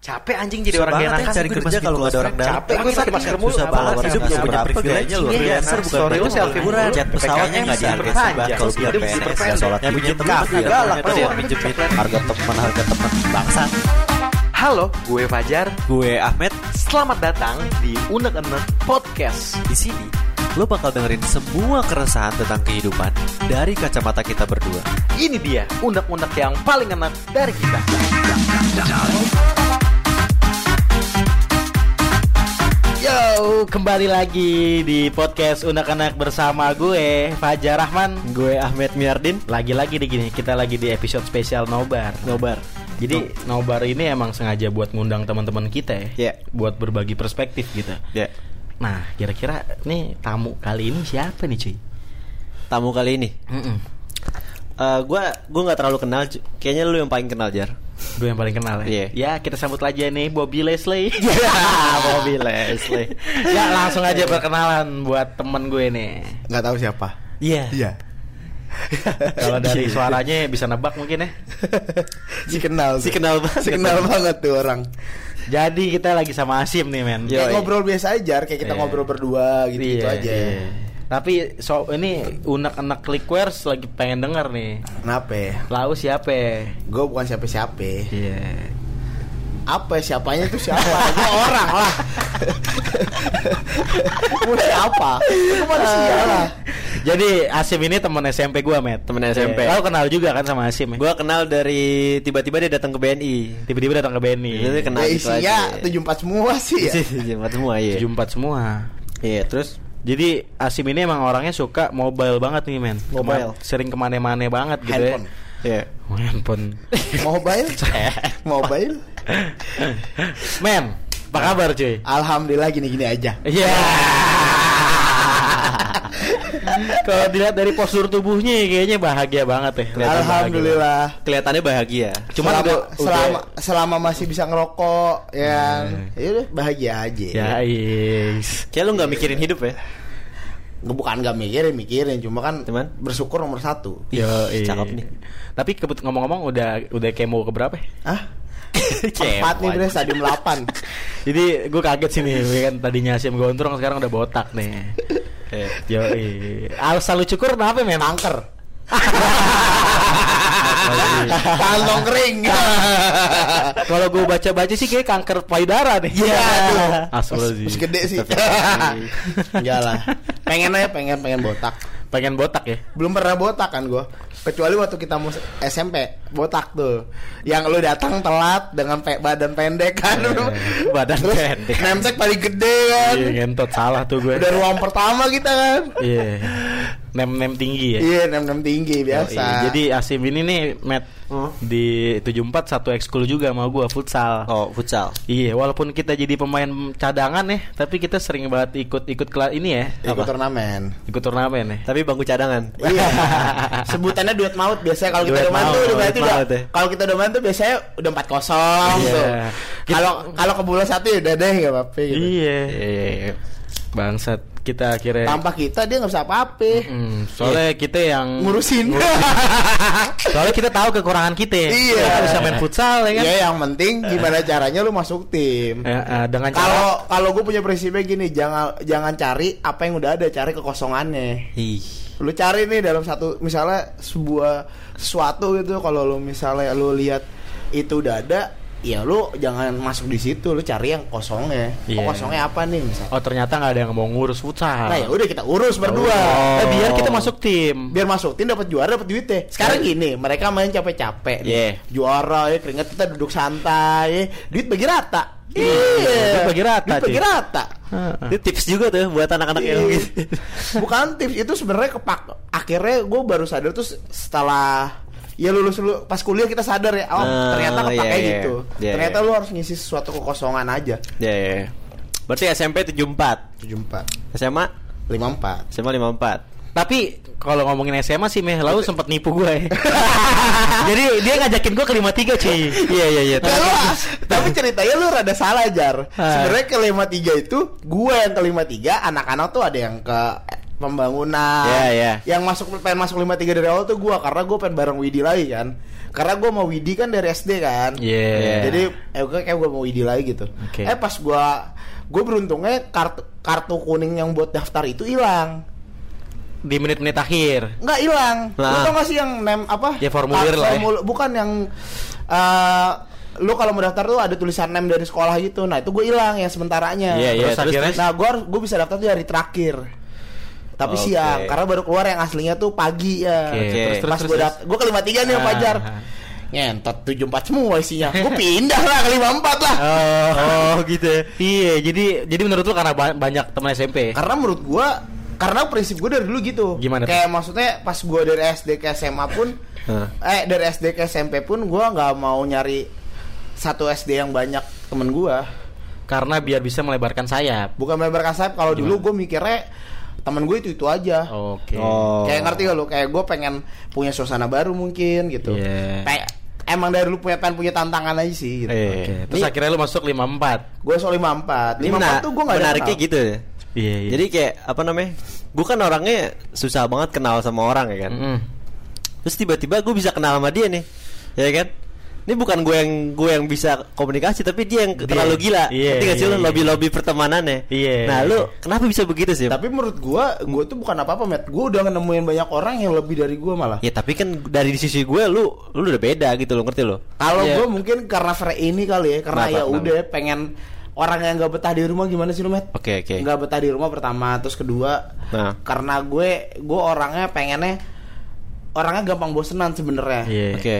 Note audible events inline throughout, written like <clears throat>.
Capek anjing jadi Susah orang banget ya enakan cari gue kerja kalau nggak ada orang dalam. Capek gue pakai masker mulu Susah banget hidup nggak punya privilege Iya, biasa, nah, bukan sorry lu selfie mulu. Jet pesawatnya nggak dihargai sebat kalau dia PNS nggak sholat Yang punya bikin teman kafe ya, galak tuh. yang minjemin harga teman harga teman bangsa. Halo, gue Fajar. Gue Ahmed Selamat datang di Unek Enek Podcast. di sini lo bakal dengerin semua keresahan tentang kehidupan dari kacamata kita berdua. Ini dia unek-unek yang paling enak dari kita. Yo, kembali lagi di podcast Unek-Enek bersama gue Fajar Rahman. Gue Ahmed Miardin. Lagi-lagi di gini, kita lagi di episode spesial Nobar. Nobar. Jadi Nobar ini emang sengaja buat ngundang teman-teman kita ya, Iya. buat berbagi perspektif gitu. Ya. Nah, kira-kira nih tamu kali ini siapa nih cuy? Tamu kali ini. Mm-mm. Eh, gue gue nggak terlalu kenal. Kayaknya lu yang paling kenal jar. Gue yang paling kenal ya. Iya. Ya, kita sambut aja nih Bobby Leslie. <laughs> Bobby Leslie. ya, langsung aja perkenalan buat temen gue nih. nggak tahu siapa. Iya. Iya. Kalau dari <laughs> suaranya bisa nebak mungkin ya. si kenal. Si kenal banget. Si kenal banget tuh orang. Jadi kita lagi sama Asim nih, men. Iya. ngobrol biasa aja, kayak kita Iya. ngobrol berdua gitu, gitu Iya, aja. iya. Tapi so ini unek-enek clickware lagi pengen denger nih. Kenapa? Lau siapa? Gue bukan siapa-siapa. Iya. Apa ya, siapanya itu siapa? <laughs> Gue orang lah. <laughs> Gue siapa? Gue manusia lah. <laughs> Jadi Asim ini temen SMP gua, Met. Temen SMP. Kau kenal juga kan sama Asim ya? Gue kenal dari tiba-tiba dia datang ke BNI. tiba-tiba datang ke Benny. Itu kenal Ya isinya aja. 74 semua sih ya. Jumat semua ya. 74 semua. Iya, terus Jadi Asim ini emang orangnya suka mobile banget nih men Mobile. Kema- Sering ke mana-mana banget gitu Handphone. ya Iya. Oh, Handphone <laughs> Mobile? <laughs> Mobile? Men, apa kabar cuy? Alhamdulillah gini-gini aja. Iya <laughs> Kalau dilihat dari postur tubuhnya kayaknya bahagia banget ya kelihatan bahagia. Alhamdulillah. Kelihatannya bahagia. Cuman selama, udah- selama udah- selama masih bisa ngerokok ya, ya udah bahagia aja. Ya yes. Kayak lu nggak mikirin hidup ya? Bukan nggak mikirin, mikirin cuma kan Cuman? bersyukur nomor satu. Yo, cakep nih. Tapi kebut ngomong-ngomong udah udah kemo ke berapa ya? Ah, <laughs> empat nih bre stadium 8 <laughs> Jadi gue kaget sih nih kan tadinya Asim gondrong sekarang udah botak nih. Yo, Alasan lu cukur kenapa men? kanker. Kantong kering. Kalau gue baca-baca sih kayak kanker payudara nih. Iya. Astagfirullahaladzim. Masih gede sih. Enggak lah. Pengen aja pengen pengen botak. Pengen botak ya? Belum pernah botak kan gue Kecuali waktu kita mau SMP Botak tuh Yang lu datang telat Dengan pe badan pendek kan Eh, badan Terus pendek. Nemtek paling gede kan Iya ngentot salah tuh gue. Udah ruang pertama kita kan Iya. Nem-nem tinggi ya. Iya nem-nem tinggi biasa Iya, Jadi Asim ini nih Matt Hmm. di 74 satu ekskul juga sama gue futsal. Oh, futsal. Iya, walaupun kita jadi pemain cadangan ya, tapi kita sering banget ikut-ikut kelas ini ya, Ikut apa? turnamen ikut turnamen ya. Tapi bangku cadangan. Iya <laughs> Sebutannya duet maut Biasanya kalau kita Duet udah main tuh maut, udah berarti duet udah maut ya. Kalau kita udah main tuh biasanya udah 4-0 Iya. tuh Kalau kalau kebobolan satu ya udah deh gak apa-apa gitu Iya. Bangsat kita akhirnya Tanpa kita dia gak bisa apa-apa Hmm, soalnya kita yang Ngurusin <laughs> Soalnya kita tahu kekurangan kita. Iya. Kita bisa main futsal ya kan. Ya yang penting gimana caranya lu masuk tim. Eh, eh, dengan cara Kalau kalau gue punya prinsipnya gini, jangan jangan cari apa yang udah ada, cari kekosongannya. Ih. Lu cari nih dalam satu misalnya sebuah sesuatu gitu kalau lu misalnya lu lihat itu udah ada, ya lu jangan masuk di situ, lu cari yang kosongnya. Iya. Oh, kosongnya apa nih misalnya? Oh ternyata nggak ada yang mau ngurus futsal. Nah, ya udah kita urus berdua. Eh, biar kita masuk tim. biar masuk tim dapat juara dapat duit deh. Sekarang gini, mereka main capek-capek. nih. Yeah. Juara ya keringet kita duduk santai, ya. duit bagi rata. Iya. duit bagi rata, Duit bagi rata. Heeh. Itu tips juga tuh buat anak-anak yang Iya. gitu. Bukan tips itu sebenarnya kepak. Akhirnya gue baru sadar tuh setelah ya lulus lu pas kuliah kita sadar ya, oh Ah, ternyata kepake iya, iya. gitu. Iya, ternyata iya. lu harus ngisi sesuatu kekosongan aja. Ya, ya, ya. Berarti SMP 74, 74, SMA 54. SMA 54. Tapi kalau ngomongin SMA sih Meh, lalu sempat nipu gue. ya. <laughs> Jadi dia ngajakin gue ke 53 cuy. Iya iya iya. Nah, lu, tapi <laughs> ceritanya lu rada salah jar. Ah. Sebenarnya ke 53 itu gue yang ke 53, anak-anak tuh ada yang ke pembangunan. Iya, iya. Yang masuk pengen masuk 53 dari awal tuh gue karena gue pengen bareng Widi lagi kan. Karena gue mau Widi kan dari SD kan. Iya. Jadi eh kayak gue mau Widi lagi gitu. Oke. Eh pas gue gue beruntungnya kartu kartu kuning yang buat daftar itu hilang. di menit-menit akhir. Nggak hilang. Nah. tau gak sih yang nem apa? Ya, formulir Ah, lah ya. Bukan yang eh lu kalau mau daftar tuh ada tulisan nem dari sekolah gitu. Nah, itu gue hilang ya sementaranya. Iya, iya, Terus terus, akhirnya- terus. Nah, gue gue bisa daftar tuh hari terakhir. Tapi Oke. siang karena baru keluar yang aslinya tuh pagi ya. Oke. terus terus Pas gue daftar, gue ke lima tiga nih sama Ah. Fajar. Ngentot 74 semua isinya. Gue <laughs> pindah lah ke 54 lah. Oh, <laughs> Oh gitu ya. iya, jadi jadi menurut lu karena ba- banyak teman SMP. Karena menurut gua karena prinsip gue dari dulu gitu. Gimana tuh? Kayak maksudnya pas gua dari SD ke SMA pun eh dari SD ke SMP pun gua nggak mau nyari satu SD yang banyak temen gua. Karena biar bisa melebarkan sayap. Bukan melebarkan sayap kalau dulu gue mikirnya temen gue itu itu aja. Oke. Oh. Kayak ngerti gak lu? Kayak gue pengen punya suasana baru mungkin gitu. Kayak emang dari dulu punya pengen punya tantangan aja sih. Gitu. Iya. Oke. Terus Nih- akhirnya lu masuk 54. Gue soal 54 Ini 54 mena- tuh gue gak menariknya gitu ya. Iya, iya. Jadi kayak apa namanya? Gue kan orangnya susah banget kenal sama orang ya kan. Mm-mm. Terus tiba-tiba gue bisa kenal sama dia nih, ya kan? Ini bukan gue yang gue yang bisa komunikasi, tapi dia yang Dia. terlalu gila. Iya, Ngerti gak sih iya, lu iya. lobby-lobby pertemanannya? Iya, Nah lu kenapa bisa begitu sih? Tapi menurut gue, gue tuh bukan apa-apa, Matt. Gue udah nemuin banyak orang yang lebih dari gue malah. Ya tapi kan dari sisi gue lu lu udah beda gitu lo ngerti lo? Kalau Iya. gue mungkin karena fre ini kali ya, karena ya udah pengen orang yang nggak betah di rumah gimana sih lu, Matt? Oke oke. Nggak betah di rumah pertama, terus kedua, Nah. karena gue gue orangnya pengennya orangnya gampang bosenan sebenarnya. Iya. Oke.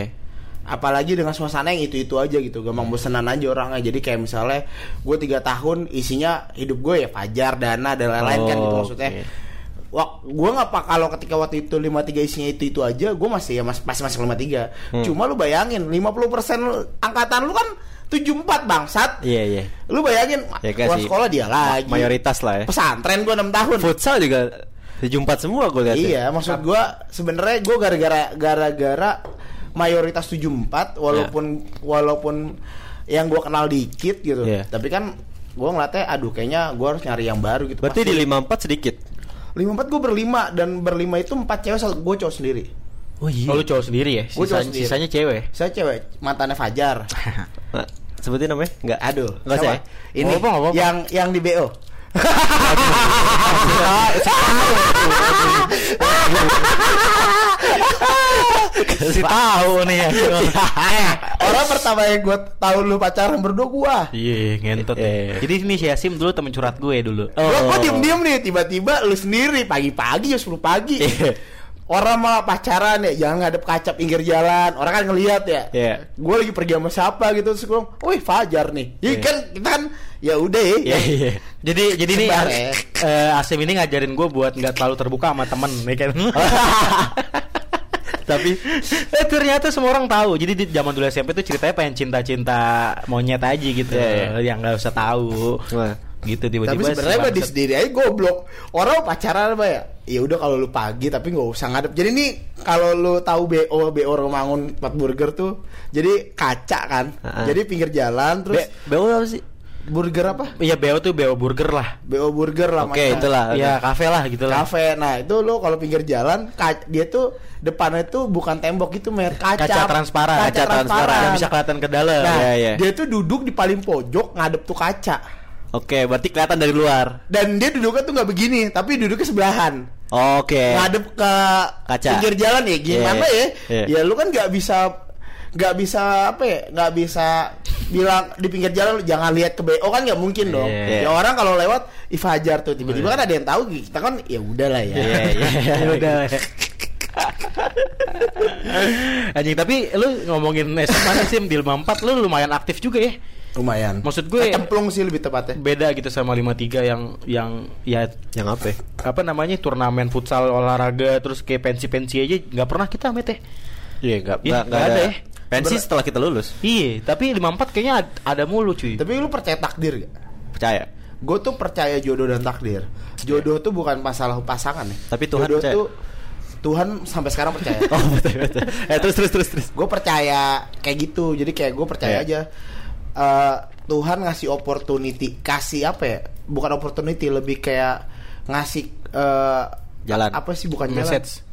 Apalagi dengan suasana yang itu itu aja gitu, gampang bosenan aja orangnya. Jadi kayak misalnya gue tiga tahun isinya hidup gue ya Fajar, Dana dan lain-lain kan gitu Oh, maksudnya. oke. Wah, gue nggak pak kalau ketika waktu itu 53 isinya itu itu aja, gue masih ya masih masih masuk 53. Hmm. Cuma lu bayangin 50% lu- angkatan lu kan 74 bangsat. Iya iya. Lu bayangin Ya, gua sekolah dia lagi. Mayoritas lah ya. Pesantren gue 6 tahun. Futsal juga sejumpat semua gue lihat. ya. Iya, maksud gua sebenarnya gua gara-gara gara-gara mayoritas 74 walaupun walaupun yang gua kenal dikit gitu. Iya. Tapi kan gua ngeliatnya aduh kayaknya gua harus nyari yang baru gitu. Berarti Pas di 54 sedikit. 54 gua berlima dan berlima itu empat cewek satu gua cowok sendiri. Oh iya. Oh, lu cowok sendiri ya? Gua cowok sendiri. Sisanya cewek. Saya cewek mantannya Fajar. <laughs> Sebutin namanya? Enggak. Aduh, Nggak usah siapa? ya? Ini apa-apa, nggak apa-apa. yang yang di BO. Kasih tahu nih ya. Orang pertama yang gua tahu lu pacaran berdua gua. Iya, ngentot. Iya, ya. iya. Jadi ini si Yasim dulu temen curhat gue dulu. Oh. Gua diem-diem nih, tiba-tiba lu sendiri pagi-pagi ya 10 pagi. Orang mah pacaran ya, jangan ngadep kaca pinggir jalan. Orang kan ngelihat ya. Iya. Gue lagi pergi sama siapa gitu terus gue, wih Fajar nih. Iya. kan kita kan ya udah ya. Iya iya. Jadi jadi nih ya. eh, Asim ini ngajarin gue buat nggak terlalu terbuka sama temen, ya kan? <laughs> Tapi eh, ternyata semua orang tahu. Jadi di zaman dulu SMP tuh ceritanya pengen cinta-cinta monyet aja gitu, Iya, iya. yang nggak usah tahu. Gitu tiba-tiba. Tapi sebenarnya mah di sendiri aja goblok. Orang pacaran apa ya? Ya udah kalau lu pagi tapi nggak usah ngadep. Jadi nih kalau lu tahu BO BO Romangun Empat Burger tuh, jadi kaca kan. Ah. Jadi pinggir jalan terus Be BO apa sih? burger apa? Iya BO tuh BO burger lah. BO Burger lah Oke, macam. itulah. Iya kafe lah gitu lah. Kafe. Nah, itu lu kalau pinggir jalan dia tuh depannya tuh bukan tembok itu mer kaca. Kaca transparan. Kaca, Kaca transparan. transparan. Yang bisa kelihatan ke dalam. Nah, Iya, iya. dia tuh duduk di paling pojok ngadep tuh kaca. Oke, berarti kelihatan dari luar. Dan dia duduknya tuh nggak begini, tapi duduknya sebelahan. Oke. Ngadep ke Kaca. pinggir jalan ya gimana Iya, ya? iya. Ya lu kan nggak bisa nggak bisa apa ya nggak bisa bilang di pinggir jalan lu jangan lihat ke BO kan nggak mungkin dong Iya. ya orang kalau lewat Ifajar tuh tiba-tiba kan ada yang tahu kita kan ya udahlah ya Iya, iya. Ya <laughs> udah. <laughs> Anjing tapi lu ngomongin SMA Sim di 54 lu lumayan aktif juga ya. Lumayan Maksud gue- cemplung sih lebih tepatnya Beda gitu sama 53 yang yang ya Yang apa? ya? apa namanya turnamen futsal olahraga terus kayak pensi-pensi aja nggak pernah kita met ya. Iya, enggak Iya, nggak ada ya. Pensi Ber- setelah kita lulus. Iya, tapi 54 kayaknya ad- ada mulu cuy. tapi lu percaya takdir gak? Percaya. gue tuh percaya jodoh dan takdir jodoh tuh bukan masalah pasangan ya Tapi Tuhan jodoh percaya. tuh Tuhan sampai sekarang percaya <laughs> Oh, betul betul. Eh, terus terus terus terus. gue percaya kayak gitu jadi kayak gue percaya Iya. aja Eh, Tuhan ngasih opportunity kasih apa ya bukan opportunity lebih kayak ngasih eh, Jalan. apa sih bukan jalan Message.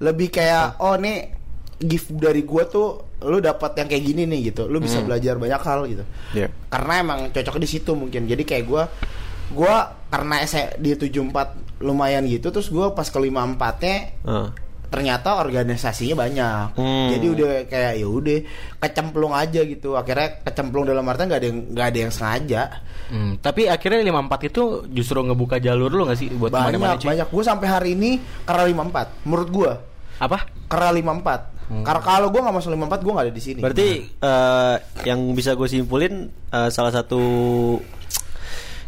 lebih kayak oh nih gift dari gue tuh lu dapat yang kayak gini nih gitu lu bisa Hmm. belajar banyak hal gitu Iya. karena emang cocok di situ mungkin jadi kayak gua gua karena S di 74 lumayan gitu terus gua pas ke 54 nya Heeh. Ternyata organisasinya banyak. Hmm. jadi udah kayak ya udah kecemplung aja gitu. Akhirnya kecemplung dalam artian nggak ada yang nggak ada yang sengaja. Hmm, tapi akhirnya 54 itu justru ngebuka jalur lu gak sih buat banyak cuy? banyak. Gue sampai hari ini karena 54 menurut gua. Apa? karena 54 karena kalau gua nggak masuk 54 gua nggak ada di sini. Berarti eh, yang bisa gue simpulin eh, salah satu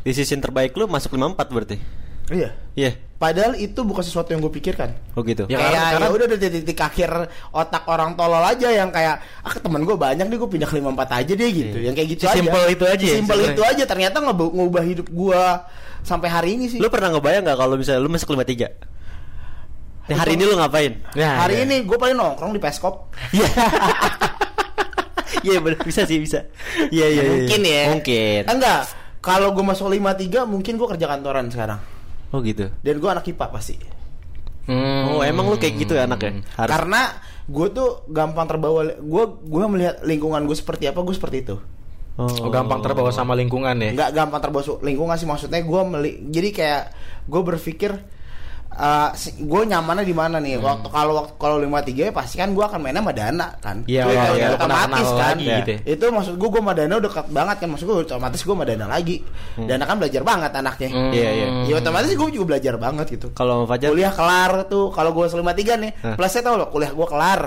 decision terbaik lu masuk 54 berarti. Iya Iya. padahal itu bukan sesuatu yang gue pikirkan Oh gitu. Ya, kayak karena- ya karena- udah dari titik akhir otak orang tolol aja yang kayak ah temen gue banyak nih gue pindah ke 54 aja deh gitu yang kayak gitu aja Sesimpel itu aja ya, simpel itu aja ternyata ngebu- ngubah hidup gue sampai hari ini sih Lu pernah ngebayang nggak kalau misalnya lu masuk 53? Nih, hari ini lu ngapain? Ya, hari ya. ini gue paling nongkrong di peskop Iya. Iya bener bisa sih bisa. Iya iya. iya. mungkin ya Mungkin. enggak kalau gue masuk 53 mungkin gue kerja kantoran sekarang Oh gitu. dan gue anak IPA pasti Hmm. Oh emang lu kayak gitu ya anaknya? Harus. karena gue tuh gampang terbawa gue gue melihat lingkungan gue seperti apa gue seperti itu Oh, gampang terbawa sama lingkungan ya. nggak gampang terbawa lingkungan sih maksudnya gue meli jadi kayak gue berpikir gue nyamannya di mana nih? Waktu kalau waktu kalau lima tiga pasti kan gue akan mainnya sama Dana kan? Iya, iya, udah iya, otomatis kenal-kenal kan? lagi Ya. gitu ya. itu maksud gue gue sama Dana udah dekat banget kan? Maksud gue otomatis gue sama Dana lagi. Dana kan belajar banget anaknya. Hmm. Iya, iya. ya otomatis gue juga belajar banget gitu. Kalau Fajar? Kuliah kelar tuh kalau gue selima tiga nih Hah. plusnya tau loh kuliah gue kelar.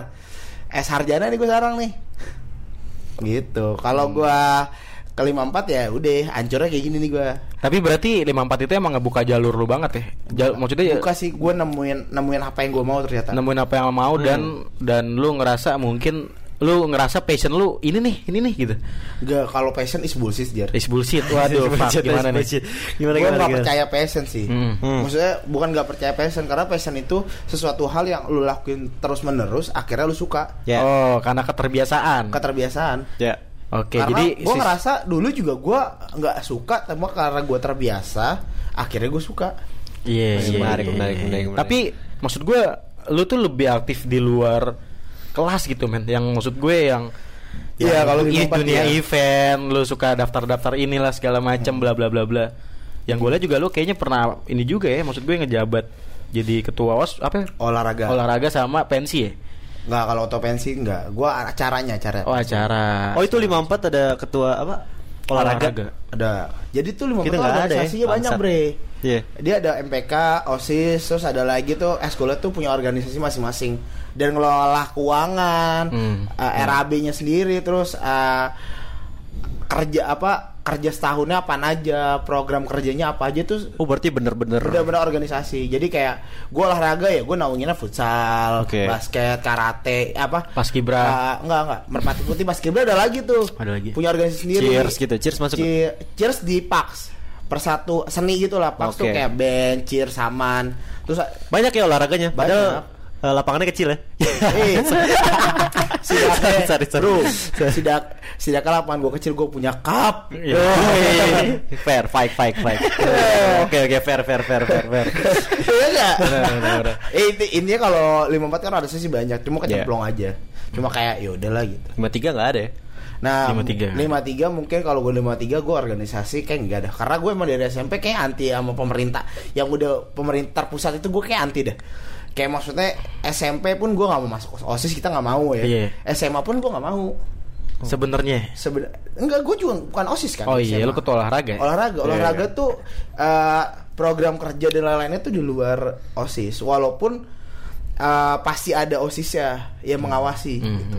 S sarjana nih gue sekarang nih. Gitu. Kalau gue ke lima empat ya udah hancurnya kayak gini nih gue Tapi berarti 54 itu emang ngebuka jalur lu banget ya. Jal- maksudnya ya buka sih gue nemuin nemuin apa yang gue mau ternyata nemuin apa yang mau dan dan lu ngerasa mungkin lu ngerasa passion lu ini nih, ini nih gitu. Gak kalau passion is bullshit jar Is bullshit. <laughs> Waduh, Pak, gimana nih? Gimana gue gimana? percaya passion sih Hmm. Hmm. maksudnya bukan nggak percaya passion karena passion itu sesuatu hal yang lu lakuin terus menerus akhirnya lu suka Ya. Oh, karena keterbiasaan. keterbiasaan Ya. Oke, karena jadi gue ngerasa dulu juga gue nggak suka tapi karena gue terbiasa akhirnya gue suka Iya, Menarik, iya, menarik, iya, menarik, iya. menarik, menarik. Tapi maksud gue lu tuh lebih aktif di luar kelas gitu men yang maksud gue yang Iya, yang kalau di dunia iya. event lu suka daftar-daftar inilah segala macam bla bla bla bla yang gue lihat juga lu kayaknya pernah ini juga ya maksud gue ngejabat jadi ketua os apa ya? olahraga olahraga sama pensi ya nggak kalau auto pensi nggak gue acaranya acara oh acara Oh itu 54 ada ketua apa? Olahraga. ada jadi tuh lima Kita belas nggak ada ya, organisasinya banyak bre Iya. dia ada MPK osis terus ada lagi tuh eskulet tuh punya organisasi masing-masing dan ngelola keuangan Hmm. eh, RAB-nya sendiri terus eh, kerja apa kerja setahunnya apa aja program kerjanya apa aja tuh Oh berarti bener-bener. benar-benar organisasi jadi kayak gue olahraga ya gue naunginnya futsal Oke. basket karate apa Paskibra. Ah, enggak enggak merpati putih paskibra ada lagi tuh Ada lagi. punya organisasi sendiri Cheers gitu. Cheers masuk. Cheer- cheers di Pax persatu seni gitu lah Pax tuh Oke. kayak band cheer saman terus Banyak ya olahraganya. Padahal Eh, lapangannya kecil ya. eh <laughs> sidak Sorry, sorry, sorry. bro sidak sidak lapangan gue kecil gue punya cup Iya. Yoi. <laughs> fair, fight, fight, fight. Oke, oke, fair, fair, fair, fair, fair. Iya enggak? Eh inti, intinya kalau 54 kan ada sih banyak, cuma Iya. kecemplung aja. Cuma kayak ya udahlah gitu. 53 nggak ada ya? Nah, 53. 53 mungkin kalau gue 53 gue organisasi kayak enggak ada. Karena gue emang dari SMP kayak anti sama pemerintah. Yang udah pemerintah pusat itu gue kayak anti dah. Kayak maksudnya SMP pun gue nggak mau masuk OSIS kita nggak mau ya. Iya. SMA pun gue nggak mau. sebenarnya Seben enggak gue juga bukan OSIS kan. oh iya SMA. lu ketua olahraga ya? Olahraga, Iya, olahraga iya. tuh eh, program kerja dan lain-lainnya tuh di luar OSIS. Walaupun eh, pasti ada OSISnya yang mengawasi. Hmm, gitu.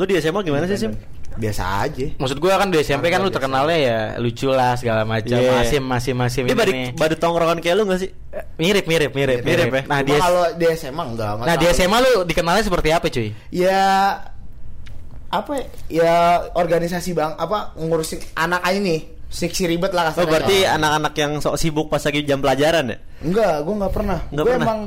Lu di SMA gimana sih, Sim? Biasa aja. Maksud gua kan di SMP kan lu Biasa. terkenalnya ya lucu lah segala macam, Iya. asim asim asim Dia nih. badut tongkrongan kayak lu gak sih? mirip mirip mirip Mirip, mirip. ya? Nah Cuma dia kalau di SMA enggak, enggak nah di. SMA lu dikenalnya seperti apa cuy? ya apa ya, ya organisasi bang apa ngurusin anak aja nih siksi ribet lah Oh kasarnya. berarti anak-anak yang sok sibuk pas lagi jam pelajaran ya? enggak gue nggak pernah gue emang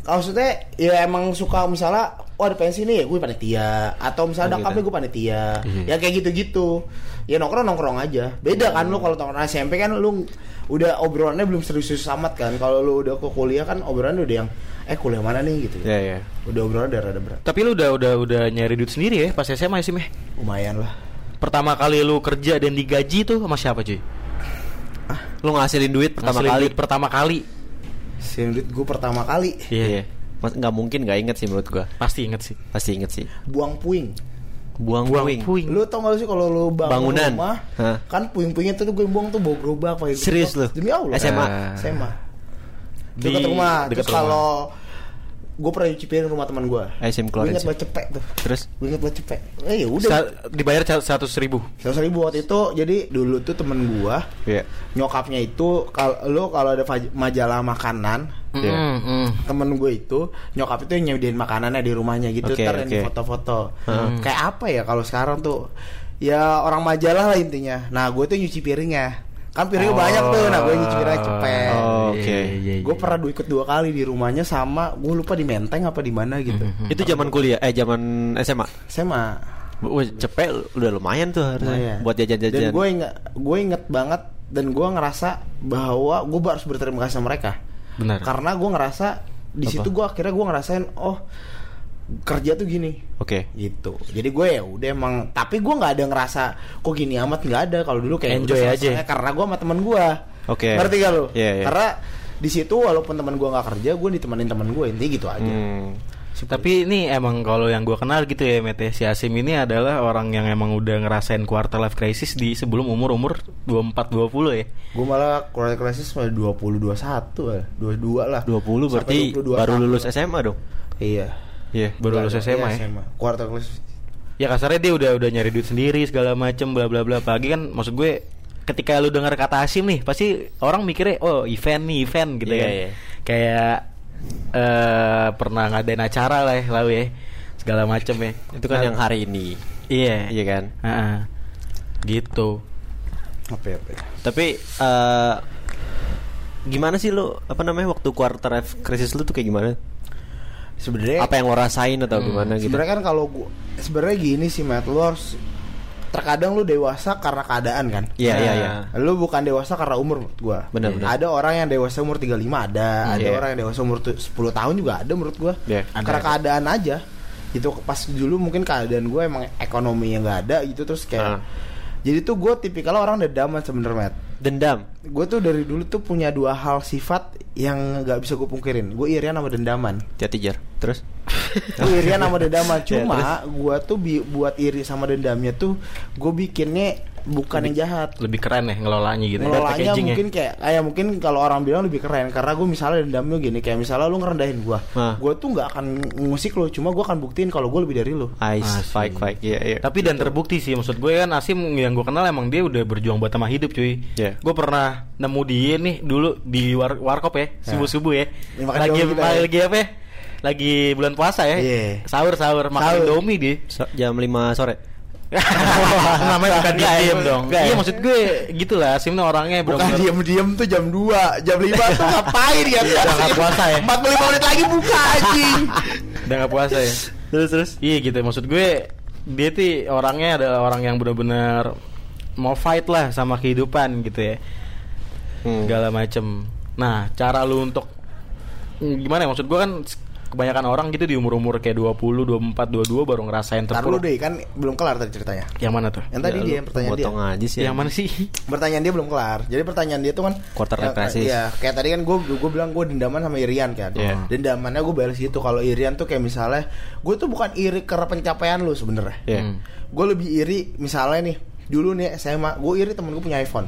maksudnya ya emang suka misalnya oh ada pensi nih ya gue panitia atau misalnya Oh, ada gitu. gue panitia Iya. ya kayak gitu-gitu ya nongkrong nongkrong aja beda kan lu kalau nongkrong SMP kan lu udah obrolannya belum serius-serius amat kan kalau lu udah ke kuliah kan obrolannya udah yang eh kuliah mana nih gitu Iya, iya. udah obrolan udah rada berat Tapi lu udah udah udah nyari duit sendiri ya pas SMA sih meh. lumayan lah Pertama kali lu kerja dan digaji tuh sama siapa cuy? Lu ngasilin duit pertama Ngasilin kali. duit pertama kali. Sindrit gue pertama kali Iya. Mas nggak mungkin nggak inget sih menurut gua. Pasti inget sih. Pasti inget sih. buang puing Buang, Buang puing. puing. Lu tau gak sih kalau lu bangun Bangunan. rumah Hah? Kan puing-puingnya tuh gue buang tuh bawa gerobak pakai Serius lu? Demi Allah SMA? SMA Di- Dekat rumah dekat Terus rumah. kalau Gue pernah nyuci piring rumah teman gue SM Gue keluarin inget banget cepet tuh. Terus? Gue inget banget cepet. Eh ya udah. Sa- dibayar seratus ribu. Seratus ribu waktu itu. Jadi dulu tuh temen gue Iya. Nyokapnya itu kalau Lu kalau ada majalah makanan Iya. Mm, mm. temen gue itu nyokap itu yang nyediain makanannya di rumahnya gitu. Oke, ntar yang oke. foto-foto Hmm. kayak apa ya kalau sekarang tuh? Ya orang majalah lah intinya. Nah gue tuh nyuci piringnya kan piringnya Oh. banyak tuh nah gue nyuci piringnya cepet Oh, oke. Iya, iya, iya. gue pernah du- ikut dua kali di rumahnya sama gue lupa di Menteng apa di mana gitu Mhm. Itu zaman kuliah, eh zaman SMA. SMA Wah, cepet udah lumayan tuh harusnya Lumayan. buat dan jajan-jajan. gue inget gue inget banget dan gue ngerasa bahwa gue harus berterima kasih sama mereka Benar. karena gue ngerasa di Apa? situ gue akhirnya gue ngerasain oh kerja tuh gini Oke. gitu jadi gue ya udah emang tapi gue nggak ada ngerasa kok gini amat nggak ada kalau dulu kayak Enjoy udah aja. karena gue sama temen gue Oke. ngerti gak lu Iya, iya. karena di situ walaupun teman gue nggak kerja gue ditemenin temen gue intinya gitu aja Hmm. Tapi ini emang kalau yang gua kenal gitu ya Mete Si Asim ini adalah orang yang emang udah ngerasain quarter life crisis di sebelum umur-umur 24-20 ya gue malah quarter crisis malah 20 21 lah 22 lah 20 Sampai berarti 22 baru lulus SMA dong. iya Iya. Baru lulus Iya, SMA ya SMA. quarter crisis Ya kasarnya dia udah udah nyari duit sendiri segala macem bla bla bla Pagi kan maksud gue ketika lu dengar kata Asim nih pasti orang mikirnya oh event nih event gitu Iya, kan iya. kayak eh pernah ngadain acara lah ya lalu ya segala macem ya Itu kan yang hari ini. iya Iya kan? Heeh. gitu apa ya, apa ya? Tapi eh gimana sih lu apa namanya waktu quarter life crisis lu tuh kayak gimana? Sebenarnya Apa yang lo rasain atau gimana gitu? sebenarnya kan kalau gua sebenarnya gini sih Matt lu harus terkadang lu dewasa karena keadaan kan Iya, iya, iya. Lu bukan dewasa karena umur menurut gua. Benar, benar. Ada orang yang dewasa umur 35 ada, ada Iya. orang yang dewasa umur tu- 10 tahun juga ada menurut gua. Iya. Karena Ada. keadaan aja. Itu pas dulu mungkin keadaan gue emang ekonomi yang nggak ada gitu terus kayak Ah. Jadi tuh gue tipikal orang dedaman sebenernya Dendam. Gue tuh dari dulu tuh punya dua hal sifat yang nggak bisa gue pungkirin Gue irian sama dendaman Hati-hati jar. Terus? Gue irian sama dendaman <laughs> Ya, Cuma gue tuh bi- buat iri sama dendamnya tuh Gue bikinnya bukan yang jahat lebih keren ya ngelolanya gitu ngelolanya ya. mungkin kayak kayak mungkin kalau orang bilang lebih keren karena gue misalnya dendamnya gini kayak misalnya lu ngerendahin gue Hah. gue tuh nggak akan ngusik lo cuma gue akan buktiin kalau gue lebih dari lo Ice, Asik. fight, fight. Iya, iya. Tapi dan terbukti sih maksud gue kan Asim yang gue kenal emang dia udah berjuang buat sama hidup cuy. Iya. Gue pernah nemu dia nih dulu di war warkop ya subuh subuh ya. Ya, lagi ya. lagi apa? ya? Lagi bulan puasa ya. Iya. Sahur sahur makan Sahur. Indomie dia. So- jam 5 sore. Namanya bukan diem emang. dong. Enggak, Iya ya? maksud gue gitulah Asim nih orangnya bukan diem-diem tuh jam 2 jam 5 tuh <laughs> ngapain ya Udah nggak puasa ya? 45 menit lagi buka anjing Udah gak puasa ya. Terus terus. Iya gitu maksud gue dia tuh orangnya adalah orang yang benar-benar mau fight lah sama kehidupan gitu ya. Hmm. segala macem. Nah, cara lu untuk gimana ya maksud gua kan kebanyakan orang gitu di umur-umur kayak 20, 24, 22 baru ngerasain terpuruk. deh kan belum kelar tadi ceritanya Yang mana tuh? yang tadi Ya, dia yang pertanyaan dia potong aja sih. Yang mana sih? <laughs> pertanyaan dia belum kelar jadi pertanyaan dia tuh kan Quarter life crisis. iya kayak tadi kan gue gue bilang gue dendaman sama Irian kan Iya. dendamannya gue balas gitu kalau Irian tuh kayak misalnya gue tuh bukan iri karena pencapaian lu sebenarnya Iya. Hmm. gue lebih iri misalnya nih dulu nih SMA gue iri temen gue punya iPhone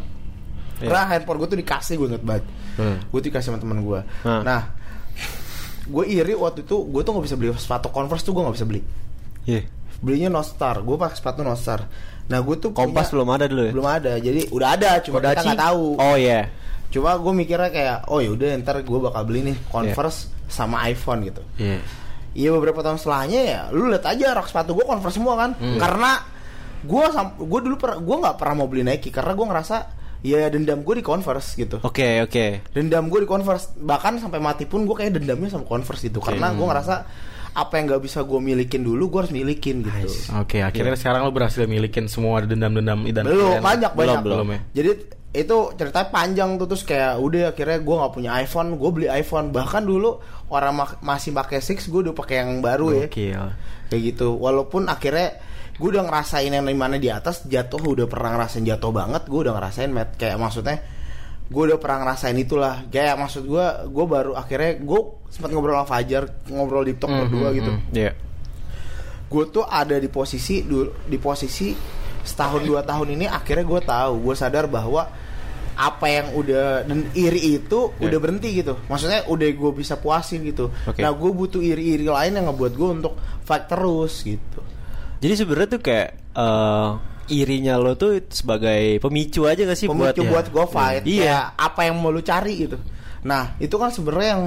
Iya. karena handphone gue tuh dikasih gue inget banget Hmm. gue tuh dikasih sama temen gue Hmm. nah gue iri waktu itu gue tuh nggak bisa beli sepatu Converse tuh gue nggak bisa beli Iya. belinya Nostar gue pakai sepatu Nostar nah gue tuh Kompas punya- belum ada dulu ya? belum ada jadi udah ada cuma kita Kodachi? nggak tahu Oh iya. cuma gue mikirnya kayak oh yaudah ntar gue bakal beli nih Converse Iya. sama iPhone gitu Iya. Iya beberapa tahun setelahnya ya, lu lihat aja rak sepatu gue Converse semua kan, Hmm. karena gue gue dulu per, gue nggak pernah mau beli Nike karena gue ngerasa ya dendam gue di Converse gitu. Oke, oke. Dendam gue di Converse. Bahkan sampai mati pun gue kayak dendamnya sama Converse gitu. Karena gue ngerasa apa yang nggak bisa gue milikin dulu gue harus milikin gitu. Oke, akhirnya sekarang lu berhasil milikin semua dendam-dendam dan belum kalian- banyak belum banyak belum ya. jadi itu ceritanya panjang tuh terus kayak udah akhirnya gue nggak punya iPhone gue beli iPhone. Bahkan dulu orang mak- masih pakai 6 gue udah pakai yang baru ya. Gokil. kayak gitu. Walaupun akhirnya gue udah ngerasain yang di mana di atas jatuh udah pernah ngerasain jatuh banget gue udah ngerasain met kayak maksudnya gue udah pernah ngerasain itulah kayak maksud gue gue baru akhirnya gue sempat ngobrol sama Fajar ngobrol di talk Hmm, berdua hmm, gitu hmm. Iya. gue tuh ada di posisi di posisi setahun dua tahun ini akhirnya gue tahu gue sadar bahwa apa yang udah dan iri itu Ya. udah berhenti gitu maksudnya udah gue bisa puasin gitu Oke. nah gue butuh iri-iri lain yang ngebuat gue untuk fight terus gitu Jadi sebenarnya tuh kayak eh, irinya lo tuh sebagai pemicu aja gak sih pemicu buat buat gue fight Iya. Kayak apa yang mau lu cari gitu nah itu kan sebenarnya yang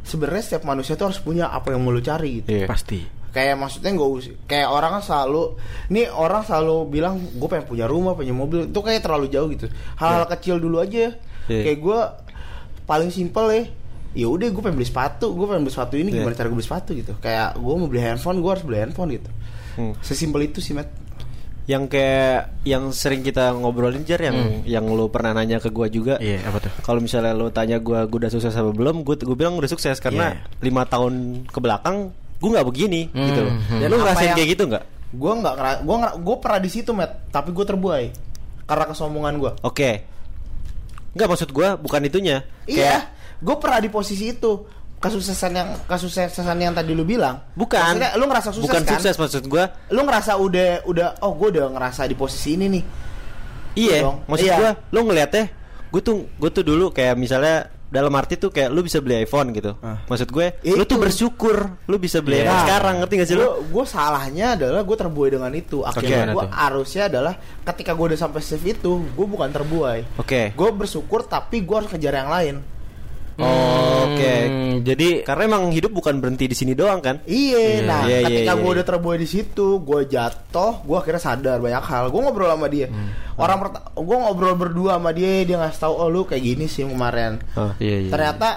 sebenarnya setiap manusia tuh harus punya apa yang mau lu cari gitu Iya. Pasti. kayak maksudnya nggak us kayak orang kan selalu nih orang selalu bilang gue pengen punya rumah punya mobil itu kayak terlalu jauh gitu hal-hal kecil dulu aja Iya. kayak gue paling simpel ya ya udah gue pengen beli sepatu gue pengen beli sepatu ini Iya. gimana cara gue beli sepatu gitu kayak gue mau beli handphone gue harus beli handphone gitu Hmm. sesimpel itu sih Matt Yang kayak yang sering kita ngobrolin jar yang yang lo pernah nanya ke gua juga. Iya, apa tuh? Kalau misalnya lo tanya gua gua udah sukses apa belum, gua gue bilang udah sukses karena Iya. lima tahun ke belakang gua nggak begini Hmm, gitu loh. hmm. Dan lo Apa ngerasain yang- kayak gitu nggak? gue nggak gue ngera- gue pernah di situ Matt tapi gue terbuai karena kesombongan gue Oke. Nggak maksud gua bukan itunya. iya gue pernah di posisi itu kesuksesan yang kesuksesan yang tadi lu bilang Bukan. Maksudnya, lu ngerasa sukses Bukan kan sukses maksud gua. lu ngerasa udah udah oh gue udah ngerasa di posisi ini nih Iya, dong. maksud Iya. gua lo ngeliatnya gue tuh gue tuh dulu kayak misalnya dalam arti tuh kayak lu bisa beli iPhone gitu. Ah. Maksud gue, lu Itu. tuh bersyukur lu bisa beli Iya. iPhone sekarang, ngerti gak sih lu? gue salahnya adalah gue terbuai dengan itu akhirnya Gimana gue harusnya adalah ketika gue udah sampai save itu gue bukan terbuai Oke. gue bersyukur tapi gue harus kejar yang lain Oh, Oke. Hmm, jadi Karena emang hidup bukan berhenti di sini doang kan? Iya, Iya. nah iya, ketika iya, gue iya. udah terbuai di situ, gue jatuh, gue akhirnya sadar banyak hal. Gue ngobrol sama dia, Hmm. orang pertama, gue ngobrol berdua sama dia, dia ngasih tahu, oh lu kayak gini sih kemarin. Oh. Iya, iya. Ternyata,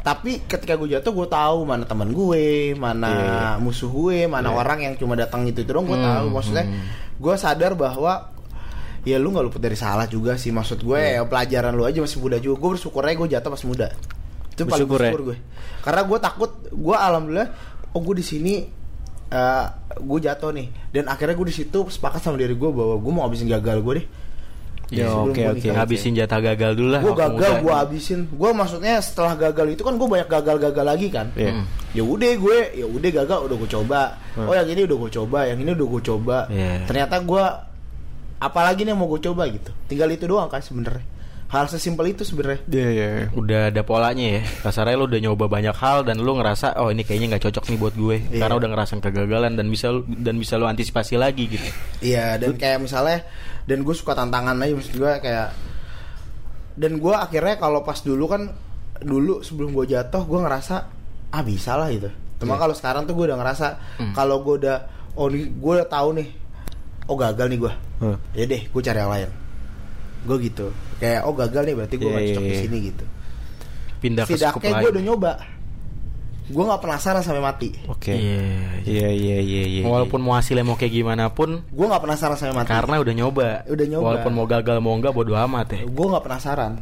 tapi ketika gue jatuh, gue tahu mana teman gue, mana Iya. musuh gue, mana orang yang cuma datang itu itu dong, gue Hmm, tahu. Maksudnya, gue sadar bahwa ya lu nggak luput dari salah juga sih. Maksud gue Iya. ya pelajaran lu aja masih muda juga. Gue bersyukur aja gue jatuh pas muda. Itu paling Bersyukur ya? gue. Karena gue takut, gue alhamdulillah, oh gue di sini eh gue jatuh nih dan akhirnya gue di situ sepakat sama diri gue bahwa gue mau habisin gagal gue deh Ya, Sebelum oke oke. nikah. ngabisin jatah gagal dulu lah. gue gagal gue habisin gue maksudnya setelah gagal itu kan gue banyak gagal-gagal lagi kan Iya. Hmm. ya udah gue ya udah gagal udah gue coba oh yang ini udah gue coba yang ini udah gue coba Iya. ternyata gue apalagi nih yang mau gue coba gitu tinggal itu doang kan sebenarnya hal sesimpel itu sebenarnya Iya iya. Udah ada polanya ya. Kasarnya lu udah nyoba banyak hal dan lu ngerasa oh ini kayaknya nggak cocok nih buat gue Iya. karena udah ngerasain kegagalan dan bisa lu- dan bisa lu antisipasi lagi gitu. Iya dan kayak misalnya dan gue suka tantangan aja maksud gue kayak dan gue akhirnya kalau pas dulu kan dulu sebelum gue jatuh gue ngerasa ah bisa lah gitu. Cuma Iya. kalau sekarang tuh gue udah ngerasa Hmm. kalau gue udah oh nih gue udah tahu nih oh gagal nih gue. Huh. Ya deh gue cari yang lain. Gue gitu. Kayak oh gagal nih berarti gue Iya, gak cocok iya, di iya. sini gitu. Pindah ke Setidaknya lain. gue udah nyoba. Gue nggak penasaran sampai mati. Oke. Iya. Iya iya iya iya. Walaupun mau hasilnya mau kayak gimana pun Gue nggak penasaran sampai mati. karena udah nyoba. Udah nyoba. Walaupun mau gagal mau enggak bodo amat ya. gue nggak penasaran.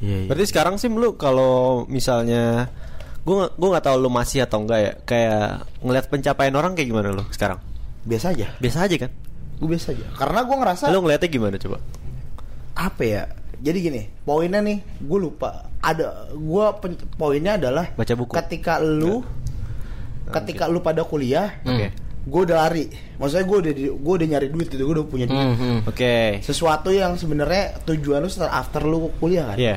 Iya. iya. Berarti sekarang sih lu kalau misalnya gue gue nggak tahu lu masih atau enggak ya kayak ngeliat pencapaian orang kayak gimana lu sekarang Biasa aja. biasa aja kan Gue biasa aja. Karena gue ngerasa lu ngeliatnya gimana coba apa ya jadi gini poinnya nih gue lupa ada gue poinnya adalah Baca buku. ketika lu ketika lu pada kuliah Hmm. Oke. gue udah lari maksudnya gue udah gue udah nyari duit gitu gue udah punya duit Hmm, hmm. oke sesuatu yang sebenarnya tujuan lu setelah after lu kuliah kan Iya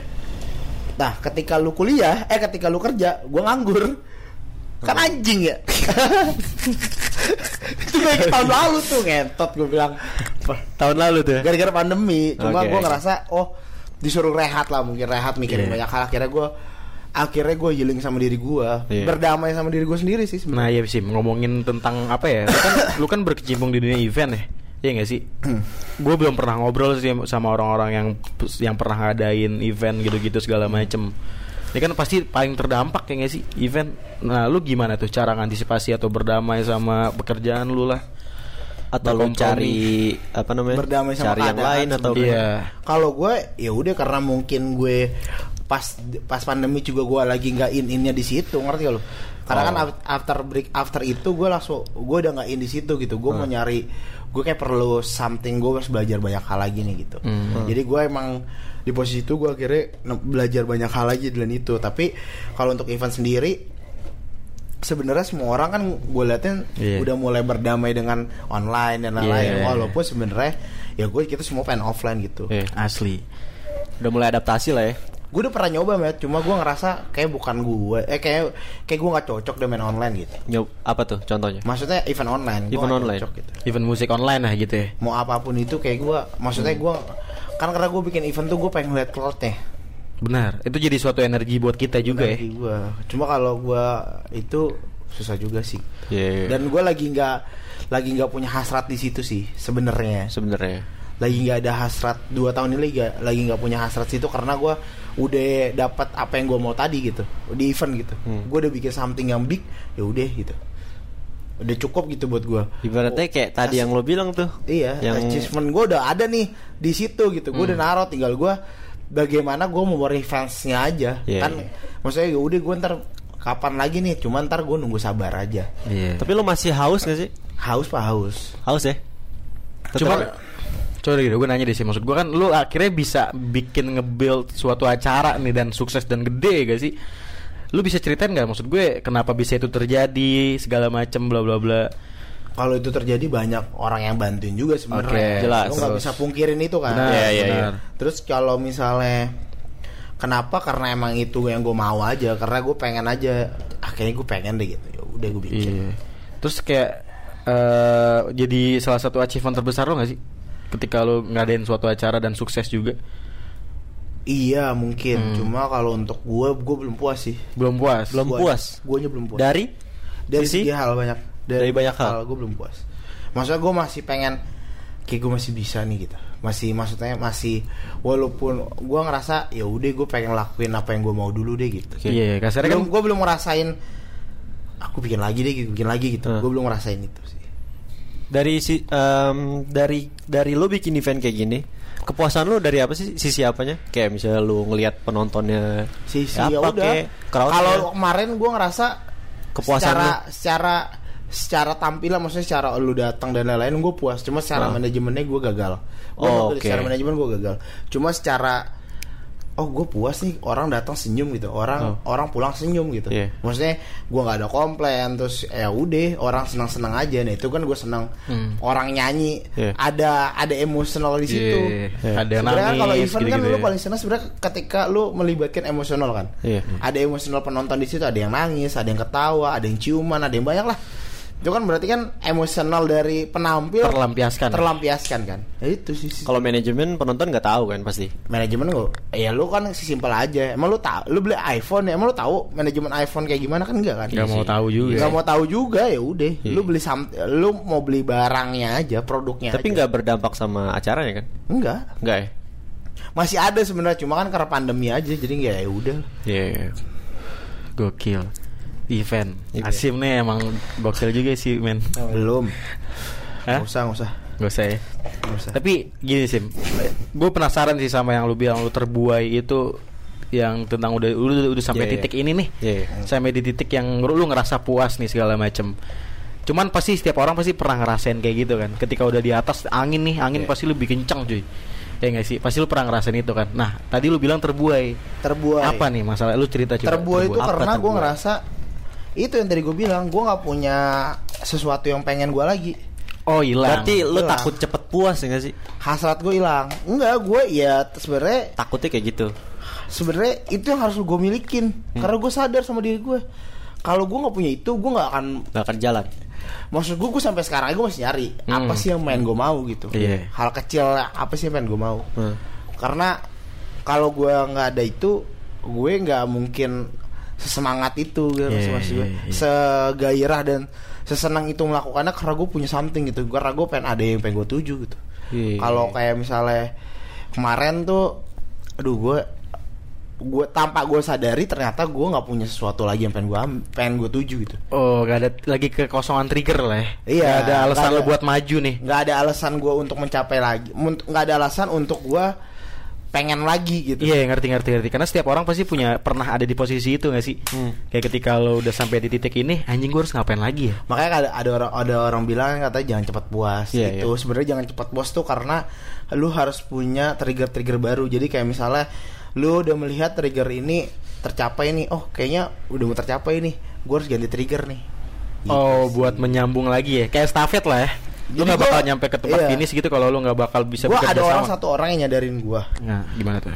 nah ketika lu kuliah eh ketika lu kerja gue nganggur kan Hmm. anjing ya <laughs> itu kayak <laughs> tahun lalu tuh ngentot gue bilang tahun lalu tuh ya? gara-gara pandemi cuma Oke. gue ngerasa oh disuruh rehat lah mungkin rehat mikirin Iya. banyak hal akhirnya gue akhirnya gue healing sama diri gue Iya. berdamai sama diri gue sendiri sih Nah sebenarnya ya sih ngomongin tentang apa ya lu kan, lu kan berkecimpung di dunia event ya Iya gak sih? <clears throat> gue belum pernah ngobrol sih sama orang-orang yang yang pernah ngadain event gitu-gitu segala macem Ini kan pasti paling terdampak ya nggak sih event. Nah, lu gimana tuh cara ngantisipasi atau berdamai sama pekerjaan lu lah? atau lu cari apa namanya Berdamai sama cari yang lain atau Iya. Kalau gue ya udah karena mungkin gue pas pas pandemi juga gue lagi nggak in innya di situ ngerti gak lo? Karena kan Oh. af- after break after itu gue langsung gue udah nggak in di situ gitu. Gue mau nyari gue kayak perlu something gue harus belajar banyak hal lagi nih gitu. Jadi gue emang di posisi itu gue akhirnya belajar banyak hal lagi dan itu. Tapi kalau untuk event sendiri sebenarnya semua orang kan gue liatin Iya. udah mulai berdamai dengan online dan lain-lain Iya. walaupun sebenarnya ya gue kita semua pengen offline gitu Iya. Asli. udah mulai adaptasi lah ya gue udah pernah nyoba met cuma gue ngerasa kayak bukan gue eh kayak kayak gue nggak cocok deh main online gitu Nyob apa tuh contohnya maksudnya event online Event online. cocok gitu Event musik online lah gitu ya. mau apa pun itu kayak gue maksudnya gue kan karena gue bikin event tuh gue pengen ngeliat crowdnya Benar. Itu jadi suatu energi buat kita juga ya. Energi gue cuma kalau gue itu susah juga sih Iya, iya. dan gue lagi nggak lagi nggak punya hasrat di situ sih sebenarnya sebenarnya lagi nggak ada hasrat dua tahun ini lagi lagi nggak punya hasrat situ karena gue udah dapat apa yang gue mau tadi gitu di event gitu Hmm. gue udah bikin something yang big ya udah gitu udah cukup gitu buat gue ibaratnya kayak tadi yang lo bilang tuh iya yang achievement gue udah ada nih di situ gitu. Gue udah Hmm. naruh tinggal gue bagaimana gue mau fansnya aja. Iya, kan iya. maksudnya ya udah gue ntar kapan lagi nih? Cuma ntar gue nunggu sabar aja. Iya. tapi lo masih haus gak sih? Haus pak haus. Haus ya? Cuma Coba gitu, gue nanya deh sih. Maksud gue kan lu akhirnya bisa bikin nge-build suatu acara nih Dan sukses dan gede gak sih Lu bisa ceritain gak maksud gue Kenapa bisa itu terjadi Segala macem bla bla bla kalau itu terjadi banyak orang yang bantuin juga sebenarnya Oke, jelas. Lu nggak bisa pungkirin itu kan Benar, Iya, iya, benar. Terus kalau misalnya kenapa? Karena emang itu yang gue mau aja. Karena gue pengen aja. Ah, kayaknya gue pengen deh gitu. Ya udah gue bikin. Iya Terus kayak eh Jadi salah satu achievement terbesar lo gak sih Ketika lu ngadain suatu acara dan sukses juga Iya mungkin. Hmm. Cuma kalau untuk gue, gue belum puas sih. Belum puas Belum puas? Gue belum puas. dari dari sisi? segi hal banyak. Dari banyak hal? Gue belum puas. Maksudnya gue masih pengen. Kayak gue masih bisa nih gitu. Masih maksudnya masih walaupun gue ngerasa ya udah gue pengen lakuin apa yang gue mau dulu deh gitu. Iya kasarnya belum kan gue belum ngerasain aku bikin lagi deh bikin lagi gitu Hmm. gue belum ngerasain itu sih dari si em, dari dari lo bikin event kayak gini kepuasan lo dari apa sih? Sisi apanya? Kayak misalnya lo ngelihat penontonnya sisi apa ya udah. kalau kemarin gue ngerasa Kepuasan secara lu? secara secara tampilan maksudnya secara lu datang dan lain-lain gue puas. Cuma secara Ah. manajemennya gue gagal. Gua Oh, menurut oke. secara manajemen gue gagal. Cuma secara oh gue puas nih orang datang senyum gitu orang orang pulang senyum gitu Oh. Iya. maksudnya gue nggak ada komplain terus ya udah orang senang senang aja nih itu kan gue senang orang nyanyi Iya. ada ada emosional di situ Iya, Ada yang Sebenarnya nangis kalau event kan gitu-gitu lu ya. paling senang sebenarnya ketika lu melibatkan emosional kan. Iya. Ada emosional penonton di situ, ada yang nangis, ada yang ketawa, ada yang ciuman, ada yang banyak lah. Itu kan berarti kan emosional dari penampil Terlampiaskan. Terlampiaskan kan. Ya itu sih. sih. kalau manajemen penonton nggak tahu kan pasti manajemen lu ya lu kan simpel aja. Emang lu tahu lu beli iPhone ya, emang lu tahu manajemen iPhone kayak gimana kan enggak kan? Gak mau tahu juga Nggak mau tahu juga ya udah. Iya. Lu beli sam lu mau beli barangnya aja, produknya tapi nggak berdampak sama acaranya kan enggak. nggak ya Masih ada sebenarnya cuma kan karena pandemi aja jadi nggak ya udah. Iya, iya. Gokil Event Event. Asim nih emang gokil juga sih men Belum. Hah? Usah, nggak usah. Gak usah ya Nggak usah. Tapi gini Sim Gue penasaran sih sama yang lu bilang Lu terbuai itu Yang tentang udah Udah, udah sampai Iya, iya. titik ini nih Iya, iya. Sampai di titik yang lu, lu ngerasa puas nih segala macem Cuman pasti setiap orang pasti pernah ngerasain kayak gitu kan Ketika udah di atas angin nih Angin Iya. pasti lebih kencang cuy Ya gak sih? Pasti lu pernah ngerasain itu kan Nah tadi lu bilang terbuai terbuai. Apa nih masalah Lu cerita coba Terbuai itu Apa karena gue terbuai? ngerasa itu yang tadi gue bilang gue nggak punya sesuatu yang pengen gue lagi. Oh hilang. Berarti lo Hilang. takut cepet puas ya nggak sih? Hasrat gue hilang. Enggak gue ya sebenarnya takutnya kayak gitu. Sebenarnya itu yang harus gue milikin. Karena gue sadar sama diri gue kalau gue nggak punya itu gue nggak akan nggak akan jalan. Maksud gue gue sampai sekarang gue masih nyari Hmm. apa sih yang main gue mau gitu. Iya. hal kecil apa sih yang pengen gue mau? Hmm. karena kalau gue nggak ada itu gue nggak mungkin sesemangat itu gitu Iya, maksud gue iya, iya. segairah dan sesenang itu melakukannya karena gue punya something gitu gue pengen ada yang pengen gue tuju gitu Iya. kalau kayak misalnya kemarin tuh aduh gue gue tanpa gue sadari ternyata gue nggak punya sesuatu lagi yang pengen gue pengen gue tuju gitu Oh, gak ada lagi kekosongan trigger lah ya. Iya, Gak ada alasan lo ada. buat maju nih. nggak ada alasan gue untuk mencapai lagi nggak ada alasan untuk gue pengen lagi gitu. Iya ngerti ngerti ngerti. Karena setiap orang pasti punya pernah ada di posisi itu gak sih? Hmm. kayak ketika lo udah sampai di titik ini anjing gue harus ngapain lagi ya? Makanya ada ada orang ada orang bilang katanya jangan cepat puas Iya, itu sebenarnya jangan cepat puas tuh karena lu harus punya trigger trigger baru. Jadi kayak misalnya lu udah melihat trigger ini tercapai nih oh kayaknya udah mau tercapai nih. Gue harus ganti trigger nih. Gitu oh sih. buat menyambung lagi ya. Kayak stafet lah ya Jadi nggak bakal gua- nyampe ke tempat iya. finish gitu kalau lo nggak bakal bisa gue bekerja ada orang sama. satu orang yang nyadarin gue nah gimana tuh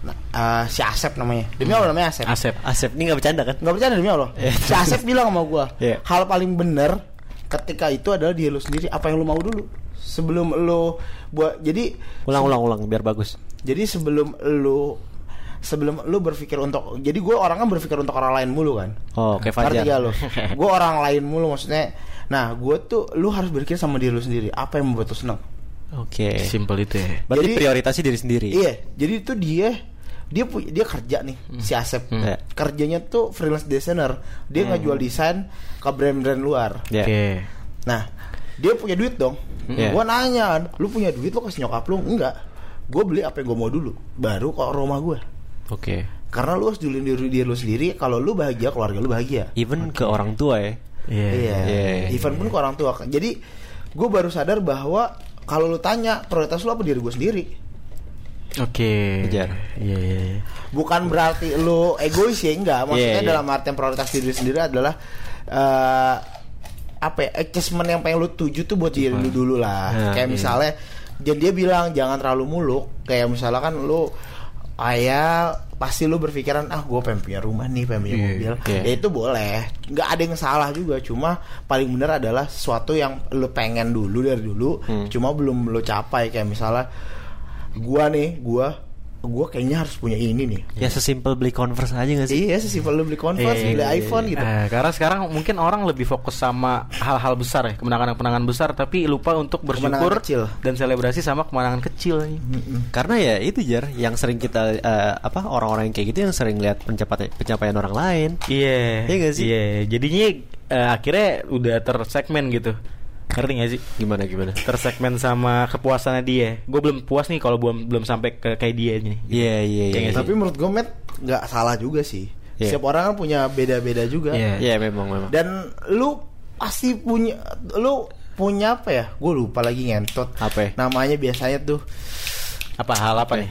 nah, eh, si Asep namanya demi Allah namanya Asep Asep Asep ini nggak bercanda kan? nggak percaya demi Allah Iya. si Asep bilang sama gue Iya. hal paling bener ketika itu adalah dia lu sendiri apa yang lu mau dulu sebelum lu buat jadi Ulang ulang ulang biar bagus. jadi sebelum lu sebelum lu berpikir untuk jadi gue orang kan berpikir untuk orang lain mulu kan Oh, kayak Fajar. Ngerti gak lu? <laughs> gue orang lain mulu maksudnya Nah gue tuh Lu harus berpikir sama diri lu sendiri Apa yang membuat lu seneng Oke. simple itu ya Berarti Jadi- prioritasnya diri sendiri. Iya Jadi itu dia Dia dia kerja nih Si Asep Hmm. Iya. Kerjanya tuh freelance designer Dia ngejual desain Ke brand-brand luar Ya. oke Nah Dia punya duit dong Iya. Gue nanya Lu punya duit lu kasih nyokap lu Enggak Gue beli apa yang gue mau dulu Baru ke rumah gue Oke. Karena lu harus dulu diri, diri lu sendiri Kalau lu bahagia keluarga lu bahagia Even ke orang tua ya. Iya Iya. Iya. Even pun ke orang tua. Jadi gue baru sadar bahwa kalau lu tanya prioritas lu apa diri gue sendiri. oke Kejar. iya iya iya. Bukan berarti lu egois ya enggak. Maksudnya Iya, iya. dalam artian prioritas diri sendiri adalah eh apa ya, achievement yang pengen lu tuju tuh buat diri lu dulu lah. Nah, kayak iya. misalnya jadi dia bilang jangan terlalu muluk. Kayak misalnya kan lu ayah pasti lu berpikiran ah gue pengen punya rumah nih pengen punya Iya, mobil iya. ya itu boleh nggak ada yang salah juga cuma paling benar adalah sesuatu yang lu pengen dulu dari dulu Hmm. cuma belum lu capai kayak misalnya gua nih gua gua kayaknya harus punya ini nih Ya sesimpel beli Converse aja gak sih? iya sesimpel lu beli Converse Iya, beli iya, iPhone iya. gitu Eh, karena sekarang mungkin orang lebih fokus sama hal-hal besar ya, kemenangan-kemenangan besar, tapi lupa untuk bersyukur kecil. dan selebrasi sama kemenangan kecil. nih. Karena ya itu jar yang sering kita eh, apa orang-orang yang kayak gitu yang sering lihat pencapaian pencapaian orang lain. Iya. Iya nggak sih? Iya. Jadinya eh, akhirnya udah tersegmen gitu. Ngerti gak sih? Gimana gimana? Tersegmen sama kepuasannya dia. Gue belum puas nih kalau belum belum sampai ke kayak dia nih. Iya iya Iya iya. sih? tapi menurut gue Matt nggak salah juga sih Iya. setiap orang kan punya beda-beda juga Iya. Iya memang memang. dan lu pasti punya lu punya apa ya gue lupa lagi ngentot Apa ya? namanya biasanya tuh Apa hal apa nih?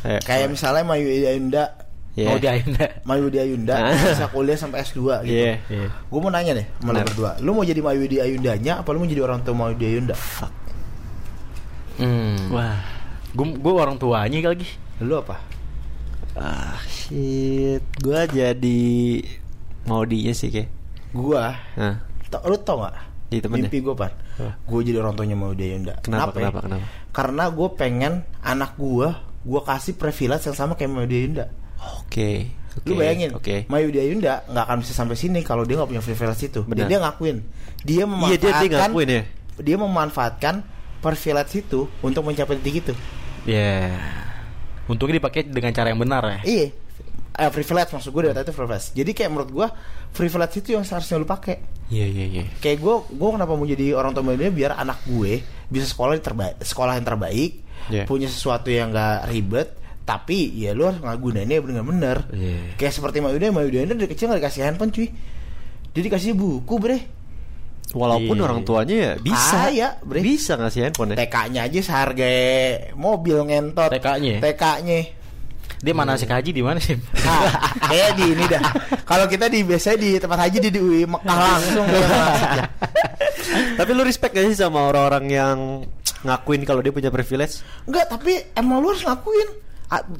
Ayo, kayak misalnya Mayu Ayunda Iya. Mau diainda. Mayudi Ayunda Ah. bisa kuliah sampai S2 gitu. Iya. Iya. Gue mau nanya deh sama lu berdua. Lu mau jadi Mayudi Ayundanya apa lu mau jadi orang tua Mayudi Ayunda? Hmm. Wah. Gue gue orang tuanya lagi. Lu apa? Ah shit. Gua jadi mau dia sih kayak. Gua Nah, tau, lu tau gak? Jadi Mimpi gue pan? Gue jadi orang tuanya Mayudi Ayunda Kenapa, ya? kenapa, kenapa? Karena gue pengen anak gue Gue kasih privilege yang sama kayak Mayudi Ayunda oke. Lu Oke, bayangin Oke. Mayudi Ayunda nggak akan bisa sampai sini Kalau dia nggak punya privilege itu Benar. Dan dia ngakuin Dia Iya memanfaatkan dia dia ngakuin ya. Dia memanfaatkan privilege itu Untuk mencapai titik itu Ya. Untungnya dipakai dengan cara yang benar ya. Iya. Eh, privilege maksud gue dari tadi itu privilege. Jadi kayak menurut gue privilege itu yang seharusnya lu pakai. Iya iya iya. Kayak gue, gue kenapa mau jadi orang tua muda biar anak gue bisa sekolah yang terbaik, sekolah yang terbaik, Iya. punya sesuatu yang gak ribet, tapi ya lu harus ngagunainnya bener-bener. Iya. Kayak seperti Mayuda, Mayuda ini dari kecil gak dikasih handphone cuy. Dia dikasih buku bre. Walaupun Iya. orang tuanya ya bisa. Ah, ya, bre. Bisa ngasih handphone ya. TK-nya aja seharga mobil ngentot. TK-nya? TK-nya. Dia mana sih haji di mana sih? Ah, kayak di ini dah. Kalau kita di biasanya di tempat haji di, di UI Mekah langsung. ya. <laughs> Tapi lu respect gak sih sama orang-orang yang ngakuin kalau dia punya privilege? Enggak, tapi emang lu harus ngakuin.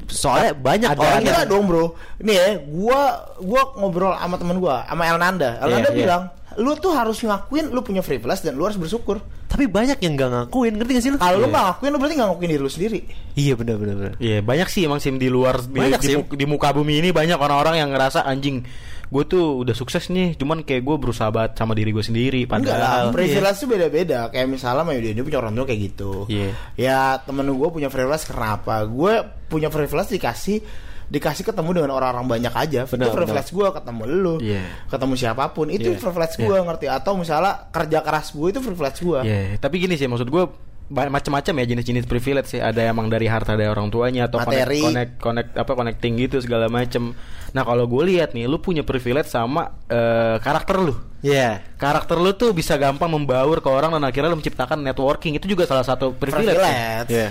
Soalnya banyak ada orang dong, Bro. Nih ya, gua gua ngobrol sama temen gua, sama Elnanda. Elnanda Iya, iya. bilang, "Lu tuh harus ngakuin lu punya privilege dan lu harus bersyukur." Tapi banyak yang nggak ngakuin, ngerti gak sih lu? Kalau lu Iya. nggak ngakuin lu berarti nggak ngakuin diri lu sendiri. Iya benar benar. benar. Iya banyak sih emang sim di luar di, Banyak di, sih. mu- di muka bumi ini banyak orang-orang yang ngerasa anjing gue tuh udah sukses nih cuman kayak gue berusaha banget sama diri gue sendiri padahal lah, privilege tuh beda-beda. Kayak misalnya Mayu dia punya orang tua kayak gitu. Iya. Ya temen gue punya privilege kenapa? Gue punya privilege dikasih dikasih ketemu dengan orang-orang banyak aja. Benar, itu privilege gue ketemu lu, Iya. ketemu siapa pun. Itu Iya. privilege gue ngerti? Atau misalnya kerja keras gue itu privilege gue. Iya, tapi gini sih maksud gue macam-macam ya jenis-jenis privilege sih. Ada emang dari harta dari orang tuanya atau connect, Materi. connect connect apa connecting gitu segala macem. Nah kalau gue lihat nih, lu punya privilege sama eh, karakter lu. Iya. Karakter lu tuh bisa gampang membaur ke orang dan akhirnya lu menciptakan networking itu juga salah satu privilege. privilege. Iya.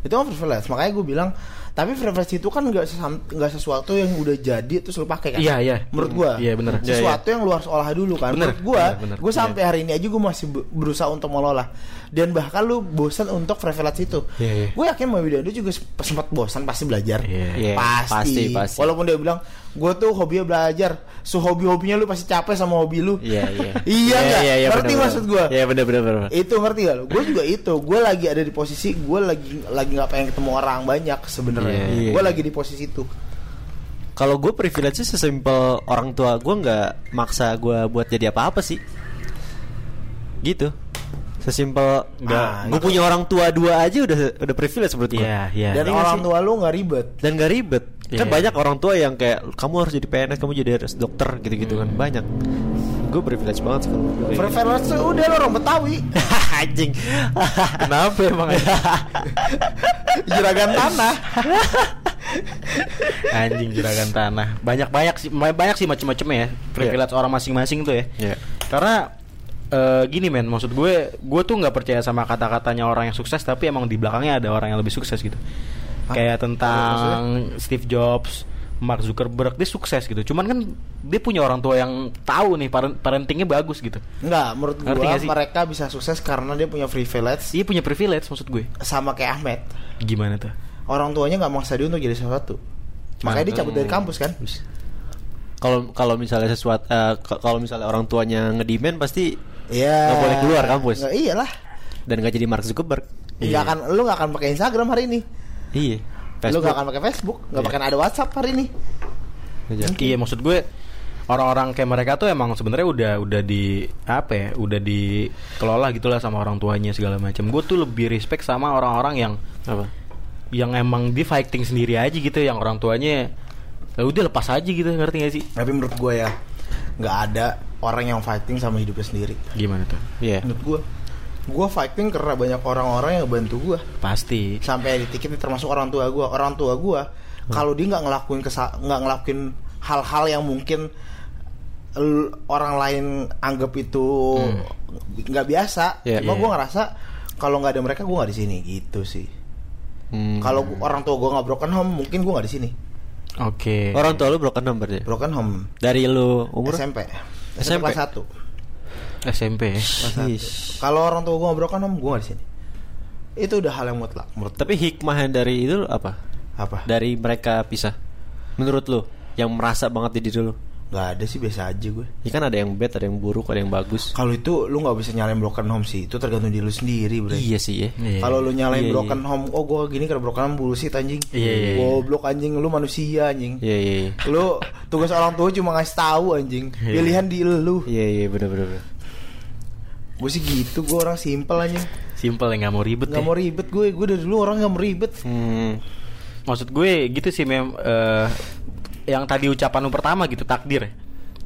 Itu kan privilege. Makanya gue bilang, tapi privilege itu kan nggak sesuatu yang udah jadi terus lu pakai kan? Iya, iya. Menurut gue. Iya, bener. Iya, Sesuatu yang lu harus olah dulu kan. Bener, Menurut gue, bener, bener. gue sampai hari ini aja gue masih be- berusaha untuk mengolah. Dan bahkan lu bosan untuk privilege itu. Iya, iya. Gue yakin Mbak Widodo juga sempat bosan pasti belajar. Iya. Iya, Pasti. pasti, pasti. Walaupun dia bilang, gue tuh hobinya belajar. So hobi-hobinya lu pasti capek sama hobi lu. Iya iya. <laughs> Iya nggak? Ngerti benar, maksud gua? Iya benar benar. itu ngerti gak lo? Gue juga itu. Gue lagi ada di posisi gue lagi lagi nggak pengen ketemu orang banyak sebenarnya. Iya. Gue lagi di posisi itu. Kalau gue privilege sih sesimpel orang tua gue nggak maksa gue buat jadi apa-apa sih. Gitu. Sesimpel Nggak, Ah, gue punya orang tua dua aja udah udah privilege menurut gue. Iya, iya. Dan Iya nggak orang sih? tua lu nggak ribet. Dan gak ribet. Kan Iya. banyak orang tua yang kayak kamu harus jadi PNS, kamu jadi harus dokter gitu-gitu kan banyak. Gue privilege banget sih gitu. Privilege tuh udah lo orang Betawi. <laughs> Anjing. Kenapa emang? <laughs> Juragan tanah. <laughs> Anjing juragan tanah. Banyak-banyak sih ba- banyak sih macam-macamnya ya. Privilege orang masing-masing tuh ya. Iya. Karena eh, gini men, maksud gue, gue tuh nggak percaya sama kata-katanya orang yang sukses, tapi emang di belakangnya ada orang yang lebih sukses gitu. Hah? Kayak tentang Steve Jobs, Mark Zuckerberg, dia sukses gitu. Cuman kan dia punya orang tua yang tahu nih parent- parentingnya bagus gitu. Enggak, menurut Ngerti gue nggak mereka bisa sukses karena dia punya privilege Dia punya privilege maksud gue. sama kayak Ahmed. Gimana tuh? Orang tuanya nggak maksa dia untuk jadi sesuatu. Makanya dia cabut dari kampus kan. Kalau kalau misalnya sesuatu eh, k- kalau misalnya orang tuanya ngedemand pasti Iya. Nggak boleh keluar kampus. Nggak, iyalah. dan gak jadi Mark Zuckerberg. Iya. akan lu nggak akan pakai Instagram hari ini. Iya. Lu nggak akan pakai Facebook, nggak Iya. akan ada WhatsApp hari ini. Iya. Iya maksud gue orang-orang kayak mereka tuh emang sebenarnya udah udah di apa ya udah dikelola gitulah sama orang tuanya segala macam. Gue tuh lebih respect sama orang-orang yang Apa? yang emang di fighting sendiri aja gitu yang orang tuanya ya udah lepas aja gitu ngerti gak sih? Tapi menurut gue ya nggak ada orang yang fighting sama hidupnya sendiri. Gimana tuh? Iya. Menurut gue, gue fighting karena banyak orang-orang yang bantu gue Pasti. sampai di titik ini termasuk orang tua gue. Orang tua gue kalau dia nggak ngelakuin nggak ngelakuin hal-hal yang mungkin orang lain anggap itu nggak biasa. Iya. Cuma Iya. gue ngerasa kalau nggak ada mereka gue nggak di sini gitu sih. Hmm. Kalau orang tua gue nggak broken home, mungkin gue nggak di sini. Oke. orang tua lu broken number dia. Broken home Dari lu umur SMP. SMP? kelas 1. SMP. Kalau orang tua nggak broken home, gue nggak di sini. Itu udah hal yang mutlak menurut Tapi hikmahnya dari itu apa? apa? Dari mereka pisah. Menurut lu yang merasa banget di diri lu. Nggak ada sih biasa aja gue. Ya kan ada yang bad, ada yang buruk, ada yang bagus. Kalau itu lu nggak bisa nyalain broken home sih. Itu tergantung diri lu sendiri, Bre. Iya sih ya. Kalau lu nyalain Iya, broken home, oh gue gini karena broken home bullshit anjing. Iya, iya, iya. Goblok anjing, lu manusia anjing. Iya iya iya. Lu tugas orang tua cuma ngasih tahu anjing. Iya. Pilihan di lu. Iya iya bener bener. bener. Gue sih gitu, gue orang simpel anjing. Simple ya nggak mau ribet Gak ya. mau ribet gue, gue dari dulu orang gak mau ribet. Hmm. Maksud gue gitu sih mem eh, yang tadi ucapan lu pertama gitu takdir.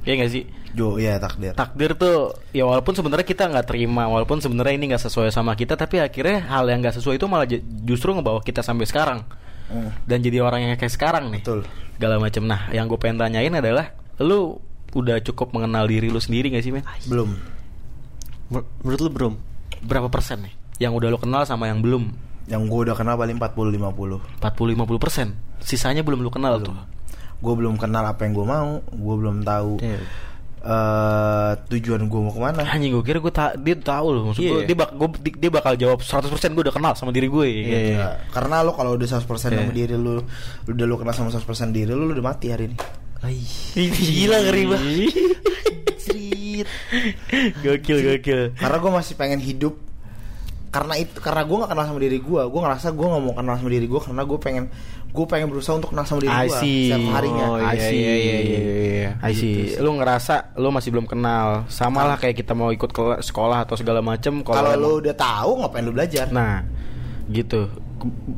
Ya nggak sih? Jo, ya takdir. takdir tuh ya walaupun sebenarnya kita nggak terima walaupun sebenarnya ini nggak sesuai sama kita tapi akhirnya hal yang nggak sesuai itu malah justru ngebawa kita sampai sekarang Hmm. dan jadi orang yang kayak sekarang nih Betul. segala macam nah yang gue pengen tanyain adalah lu udah cukup mengenal diri lu sendiri gak sih men Belum. Mer- Menurut lu belum? berapa persen nih yang udah lu kenal sama yang belum Yang gue udah kenal paling 40-50 40-50 persen sisanya belum lu kenal tuh Gue belum kenal apa yang gue mau Gue belum tahu Damn. eh tujuan gue mau ke mana anjing gue kira gue ta dia tahu loh maksud gue Iya. dia, bak gua- di- dia bakal jawab 100% gue udah kenal sama diri gue gitu. Iya. Ya, Karena lo kalau udah 100% sama Iya. diri lu Udah lu kenal sama 100% diri lu Lu udah mati hari ini Gila ngeri banget. Gokil gokil. Karena gue masih pengen hidup karena itu karena gue nggak kenal sama diri gue gue ngerasa gue nggak mau kenal sama diri gue karena gue pengen gue pengen berusaha untuk kenal sama diri I gue see. setiap harinya Oh, I iya, see. iya, iya, iya, iya. I see. Lu ngerasa lu masih belum kenal. Sama lah kayak kita mau ikut ke sekolah atau segala macem kalau emang- lu udah tahu ngapain lu belajar Nah, gitu.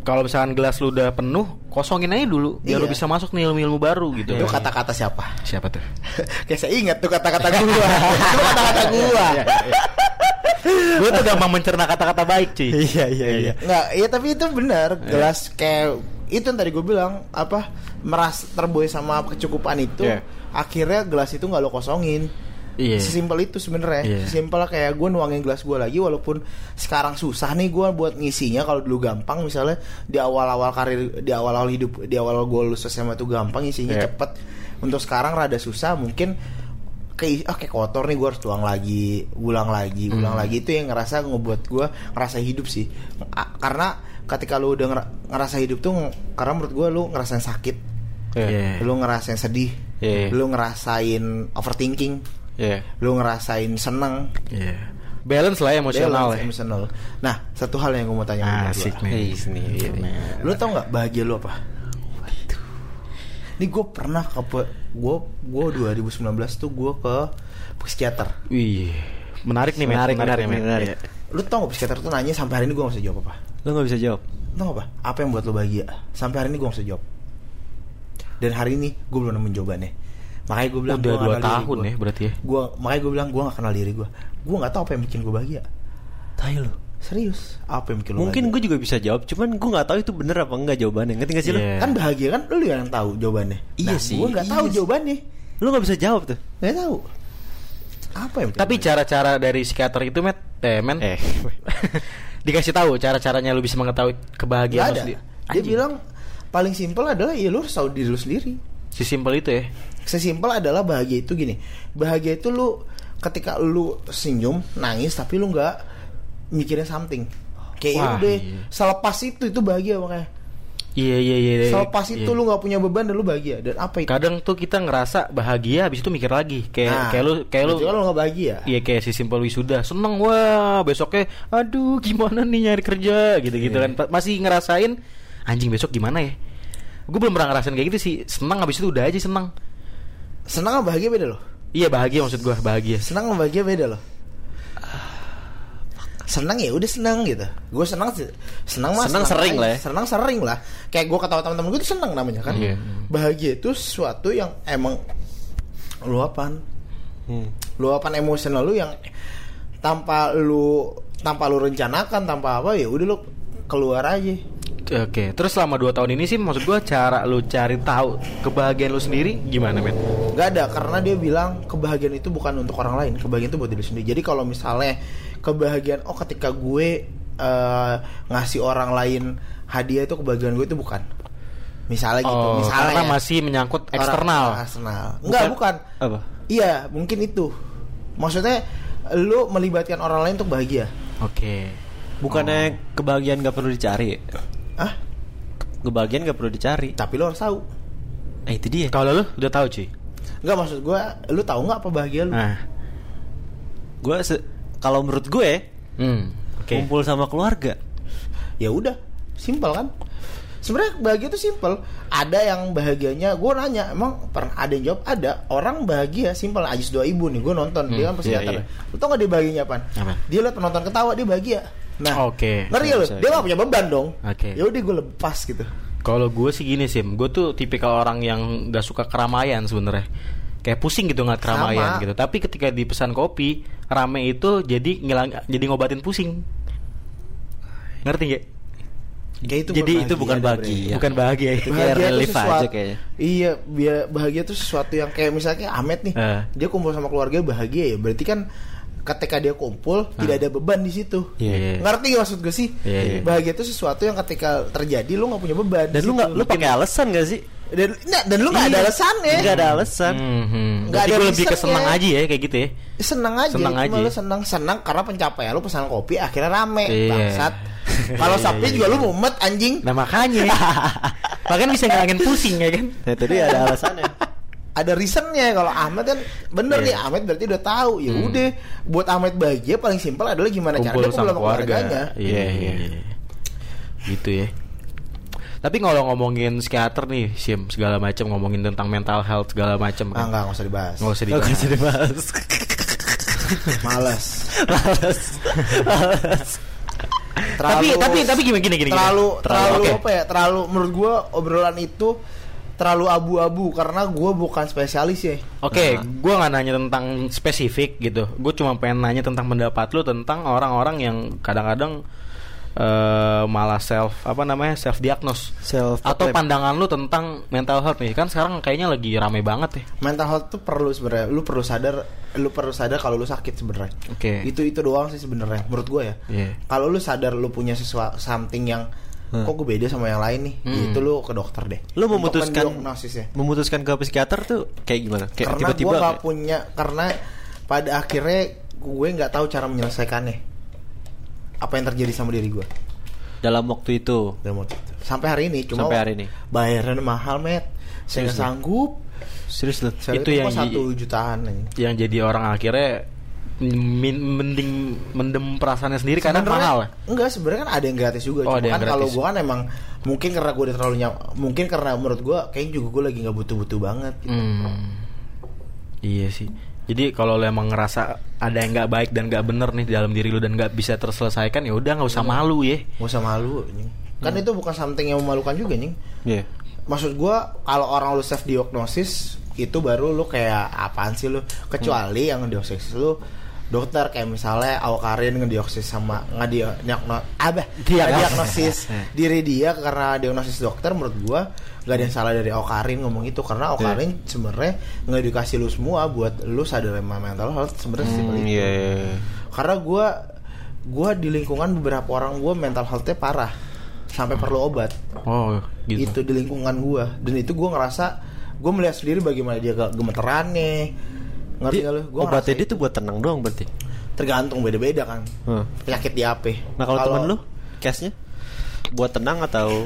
Kalau misalkan gelas lu udah penuh, kosongin aja dulu biar Iya. lu bisa masuk nih ilmu-ilmu baru gitu. itu kata-kata siapa Siapa tuh? <laughs> kayak saya ingat tuh kata-kata gua <laughs> itu kata-kata gua Gue tuh gampang mencerna kata-kata baik, cuy. Iya iya iya. nggak iya tapi itu benar gelas kayak itu yang tadi gue bilang apa meras terboy sama kecukupan itu Iya. akhirnya gelas itu nggak lo kosongin Iya. Sesimpel itu sebenarnya. Iya. Sesimpel kayak gue nuangin gelas gue lagi walaupun sekarang susah nih gue buat ngisinya kalau dulu gampang misalnya di awal-awal karir di awal-awal hidup di awal gue lulus SMA tuh gampang ngisinya Iya. cepet. Untuk sekarang rada susah mungkin kayak ah kayak kotor nih gue harus tuang lagi, ulang lagi, ulang Hmm. lagi itu yang ngerasa ngebuat gue ngerasa hidup sih. A- karena ketika lu udah ngera- ngerasa hidup tuh karena menurut gue lu ngerasain sakit, Iya. lu ngerasain sedih, Iya. lu ngerasain overthinking, Iya. lu ngerasain seneng Iya. Balance lah emosional balance, ya. emotional. Nah, satu hal yang gue mau tanya Asik nih. Seni. Lu tau nggak bahagia lu apa? Ini gue pernah ke gue gue 2019 tuh gue ke psikiater. Wih. Menarik nih, men. Menarik, menarik, men. menarik. Iya. Lu tau gak psikiater tuh nanya sampai hari ini gue gak bisa jawab apa? Lo nggak bisa jawab. Lu tau gak apa? Apa yang buat lu bahagia? Sampai hari ini gue gak bisa jawab. Dan hari ini gue belum nemuin jawabannya. Makanya gue bilang Udah gua dua tahun ya berarti ya. Gua makanya gue bilang gue gak kenal diri gue. Gue gak tahu apa yang bikin gue bahagia. Tai lo. Serius. Apa yang bikin lu Mungkin gue juga bisa jawab, cuman gue nggak tahu itu bener apa enggak jawabannya. Ngerti gak sih lo? Iya. kan bahagia kan lu yang tahu jawabannya. Iya nah, sih, Gue nggak iya tahu sih. jawabannya. Lo nggak bisa jawab tuh. Nggak tahu. Apa yang Tapi cara-cara dari psikiater itu, Met, eh, men, Eh. <laughs> dikasih tahu cara-caranya lu bisa mengetahui kebahagiaan lu ada. sendiri. Dia Anjing. bilang paling simpel adalah ya lu harus tahu diri lu sendiri. sesimpel itu ya. Sesimpel adalah bahagia itu gini. Bahagia itu lu ketika lu senyum, nangis tapi lu nggak mikirin something. Kayak ya Wah, udah iya. selepas itu itu bahagia makanya. Iya iya iya. iya. Selepas itu Iya. lu nggak punya beban dan lu bahagia. Dan apa itu? kadang tuh kita ngerasa bahagia habis itu mikir lagi kayak Nah, kayak lu kayak lu lu nggak bahagia. Iya kayak si simpel wisuda seneng wah besoknya aduh gimana nih nyari kerja gitu gitu kan masih ngerasain anjing besok gimana ya gue belum pernah ngerasain kayak gitu sih seneng habis itu udah aja seneng Senang sama bahagia beda loh. iya bahagia maksud gue bahagia Senang sama bahagia beda loh. Senang ya udah senang gitu. Gue senang sih. Senang mah Senang sering aja. lah ya. Senang sering lah. Kayak gue ketawa teman-teman gue itu senang namanya kan. Iya. Bahagia itu sesuatu yang emang luapan Hmm. luapan emosional lu yang tanpa lu tanpa lu rencanakan tanpa apa ya udah lu keluar aja oke terus selama dua tahun ini sih maksud gue cara lu cari tahu kebahagiaan lu sendiri gimana men nggak ada karena dia bilang kebahagiaan itu bukan untuk orang lain kebahagiaan itu buat diri sendiri jadi kalau misalnya kebahagiaan oh ketika gue eh, ngasih orang lain hadiah itu kebahagiaan gue itu bukan. Misalnya gitu oh misalnya karena ya. masih menyangkut Orang- eksternal. eksternal. Enggak bukan. Apa? iya mungkin itu. Maksudnya lu melibatkan orang lain untuk bahagia. Oke. Bukannya kebahagiaan gak perlu dicari? Ah Kebahagiaan gak perlu dicari. Tapi lu harus tahu. Eh itu dia. Kalau lu udah tahu cuy. Enggak maksud gue Lu tahu nggak apa bahagia lu? Nah. Gue se- Kalau menurut gue hmm. Oke. Kumpul sama keluarga Ya udah Simpel kan? Sebenarnya bahagia itu simpel. Ada yang bahagianya Gue nanya Emang pernah ada yang jawab? Ada. Orang bahagia Simpel. Ajis dua ibu nih Gue nonton. Dia kan Hmm, psikiater iya, Lu tau gak dia bahagianya Apa? Dia liat penonton ketawa Dia bahagia. Nah Oke. Ngerti gak lu? Bisa, Dia gak punya beban dong. Oke. Ya udah gue lepas gitu. Kalau gue sih gini sih, gue tuh tipikal orang yang gak suka keramaian sebenarnya. Kayak pusing gitu ngeliat keramaian Sama. gitu. Tapi ketika dipesan kopi, rame itu jadi ngilang, jadi ngobatin pusing. Ngerti gak? Kayak itu Jadi bukan itu bukan bahagia. Bukan bahagia ya. Itu kayak Bahagia itu relief aja sesuatu kayaknya. Iya biar Bahagia itu sesuatu yang Kayak misalnya kayak Ahmed nih Eh. Dia kumpul sama keluarga bahagia ya Berarti kan Ketika dia kumpul Tidak ada beban di situ Iya. Iya. Ngerti gak maksud gue sih? Iya, iya. Bahagia itu sesuatu yang ketika terjadi lu nggak punya beban. Dan di lu situ. gak Lu pakai alasan gak sih? Dan nggak, dan lu nggak ada Iya. alasannya. Nggak ada alasan Hmm, Nggak Berarti ada gue lebih ke reasonnya. senang aja ya kayak gitu ya. Senang aja, Senang cuma aja. lu senang senang karena pencapaian lu pesan kopi akhirnya rame Iya. bangsat. <laughs> Kalau Iya, sapi iya, juga iya. lu mumet anjing. Nah makanya, <laughs> bahkan bisa ngilangin pusing ya kan? Nah itu dia ada alasannya ada reasonnya kalau Ahmed kan bener Iya. nih Ahmed berarti udah tahu ya udah buat Ahmed bahagia paling simpel adalah gimana kumpul caranya sama kumpul keluarga. keluarganya Iya, iya. Gitu ya. Tapi kalau ngomongin psikiater nih, Sim, segala macam ngomongin tentang mental health segala macam ah kan. enggak nggak usah dibahas Nggak usah dibahas. usah dibahas. <laughs> males Males. Males. Tapi tapi tapi gimana gini gini. gini. terlalu terlalu oke. apa ya terlalu menurut gua obrolan itu terlalu abu-abu karena gua bukan spesialis ya Oke, gua nggak nanya tentang spesifik gitu. Gue cuma pengen nanya tentang pendapat lu tentang orang-orang yang kadang-kadang eh, malah self apa namanya self diagnose Self atau pandangan lu tentang mental health nih kan sekarang kayaknya lagi rame banget ya. mental health tuh perlu sebenarnya lu perlu sadar lu perlu sadar kalau lu sakit sebenarnya Oke. itu itu doang sih sebenarnya menurut gua ya Iya. kalau lu sadar lu punya sesuatu something yang Hmm. kok gue beda sama yang lain nih Hmm. itu lu ke dokter deh Lu memutuskan memutuskan ke psikiater tuh kayak gimana? Kayak karena tiba-tiba gue gak kayak- punya karena pada akhirnya gue nggak tahu cara menyelesaikannya apa yang terjadi sama diri gue dalam waktu itu. dalam waktu itu. sampai hari ini cuma Sampai hari ini. bayarannya mahal met saya nggak sanggup Serius Itu itu yang satu jutaan aja. Yang jadi orang akhirnya min- mending mendem perasaannya sendiri karena Sebenarnya- mahal. Enggak, sebenarnya kan ada yang gratis juga. Oh, Cuma ada yang kan kalau gue kan emang mungkin karena gue udah terlalu nyam, mungkin karena menurut gue kayaknya juga gue lagi nggak butuh-butuh banget. Hmm. Iya sih. Jadi kalau lo emang ngerasa ada yang nggak baik dan nggak bener nih di dalam diri lu dan nggak bisa terselesaikan ya udah nggak usah malu ya. Gak usah malu, nying. Kan itu bukan something yang memalukan juga, nying. Iya. Maksud gue kalau orang lu self diagnosis itu baru lu kayak apaan sih lu? Kecuali yang diagnosis lu dokter kayak misalnya Awkarin ngediagnosis sama ngadi apa Diagnosis. diagnosis <laughs> diri dia karena diagnosis dokter menurut gua gak ada yang salah dari Awkarin ngomong itu karena Awkarin sebenarnya ngedukasi lu semua buat lu sadar sama mental health sebenarnya Hmm, itu. iya, iya, iya. karena gua gua di lingkungan beberapa orang gua mental healthnya parah sampai perlu obat Oh gitu. itu di lingkungan gua dan itu gua ngerasa gua melihat sendiri bagaimana dia ge- gemeterannya ngerti gak lu gua obatnya dia tuh buat tenang doang berarti. tergantung beda-beda kan Hmm. penyakit di apa Nah kalau temen lu case-nya buat tenang atau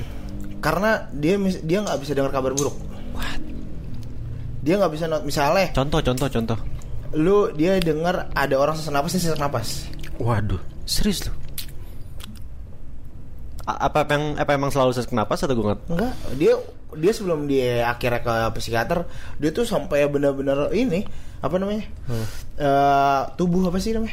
karena dia dia nggak bisa dengar kabar buruk dia nggak bisa misalnya contoh contoh contoh. lu dia dengar ada orang sesak napas dia sesak napas Waduh. Serius lu? Apa emang apa emang selalu sesak napas atau gue nggak? enggak dia dia sebelum dia akhirnya ke psikiater dia tuh sampai benar-benar ini apa namanya Eh, tubuh apa sih namanya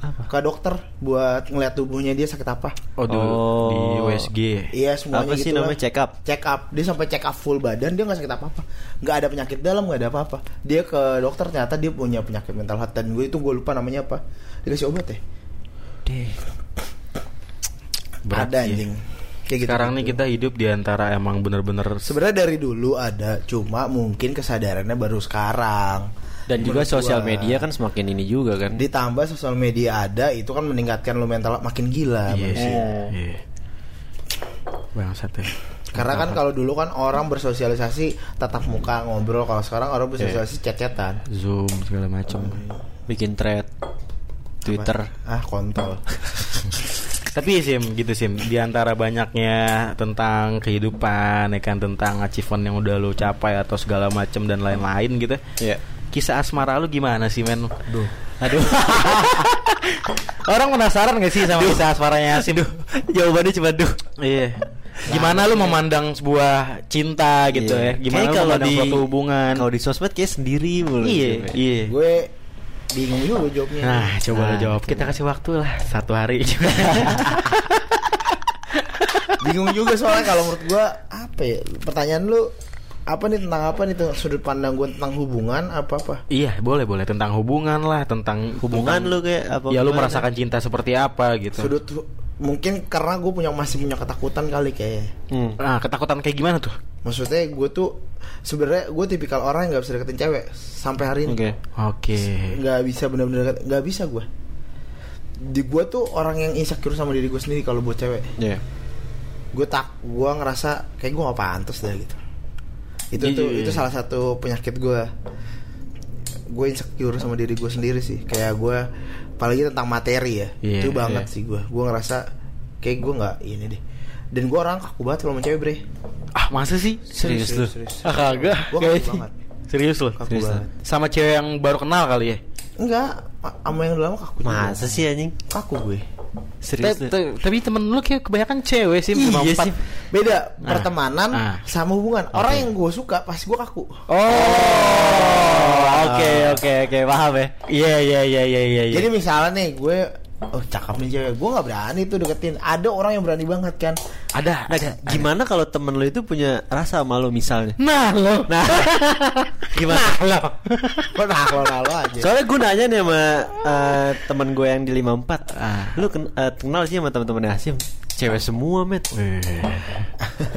Apa? ke dokter buat ngeliat tubuhnya dia sakit apa Oh, di, Oh. di USG. Iya semuanya Apa sih gitu lah. namanya check up? Check up. Dia sampai check up full badan dia nggak sakit apa apa. Nggak ada penyakit dalam nggak ada apa apa. Dia ke dokter ternyata dia punya penyakit mental health dan gue itu gue lupa namanya apa. Dikasih obat ya. Deh. Berat ada sih. anjing. Kayak gitu. Sekarang nih kita hidup di antara emang bener-bener Sebenarnya dari dulu ada, cuma mungkin kesadarannya baru sekarang. Dan juga sosial media kan semakin ini juga kan. Ditambah sosial media ada, itu kan meningkatkan lu mental makin gila. Iya manusia. Oh. Iya. Bangsat ya. Karena kan kalau dulu kan orang bersosialisasi tatap muka ngobrol, kalau sekarang orang bersosialisasi chat-chatan. Zoom segala macam. Bikin thread Twitter. Ah, kontol. <laughs> Tapi Sim gitu Sim Di antara banyaknya Tentang kehidupan ya kan Tentang achievement yang udah lu capai Atau segala macam dan lain-lain gitu Iya. Kisah asmara lu gimana sih men? Duh. Aduh <laughs> Orang penasaran gak sih sama kisah asmaranya Sim? Jawabannya cuma duh. Iya Gimana lu memandang sebuah cinta gitu Iya. ya Gimana lu memandang suatu hubungan Kalau di sosmed kayak sendiri mulu. Iya iya gue bingung juga jawabnya. Nah coba lu Nah, jawab coba. Kita kasih waktu lah Satu hari <laughs> bingung juga soalnya kalau menurut gue apa ya? Pertanyaan lu apa nih tentang apa nih tuh sudut pandang gue tentang hubungan apa apa? Iya boleh boleh Tentang hubungan lah Tentang Hubungan tentang- lu kayak apa? Ya lu merasakan cinta seperti apa gitu Sudut mungkin karena gue punya masih punya ketakutan kali kayak. Hmm. Nah ketakutan kayak gimana tuh? Maksudnya gue tuh sebenarnya gue tipikal orang yang nggak bisa deketin cewek sampai hari ini. Oke. Oke Nggak bisa benar-benar nggak bisa gue. Di gue tuh orang yang insecure sama diri gue sendiri kalau buat cewek. Iya. gue tak gue ngerasa kayak gue gak pantas deh gitu itu Iya, tuh iya, itu iya. salah satu penyakit gue gue insecure sama diri gue sendiri sih kayak gue apalagi tentang materi ya Iya, itu banget iya. sih gue gue ngerasa kayak gue nggak ini deh dan gue orang kaku banget kalau cewek bre Ah masa sih? Serius lu? Ah kagak gue kaku banget Serius lo? Kaku Serius, banget. Sama cewek yang baru kenal kali ya? Enggak, ma- sama yang udah lama kaku. juga. Masa sih anjing? Kaku gue. Serius. Tapi temen lu kayak kebanyakan cewek sih Iya 54. sih. Beda Ah. pertemanan Ah. sama hubungan. Orang yang gue suka pasti gue kaku. Oh, Oke oke oke paham ya. Iya iya iya iya iya. iya. Jadi misalnya nih gue Oh cakep nih cewek Gue gak berani tuh deketin Ada orang yang berani banget kan ada Nah, ada. gimana kalau temen lu itu punya rasa sama lu misalnya? Nah lo. Nah, <laughs> gimana? lo. Kok nakal lo aja Soalnya gue nanya nih sama eh, temen gue yang di 54 Ah. Lu ken- eh, kenal sih sama temen-temen Hasim Cewek semua met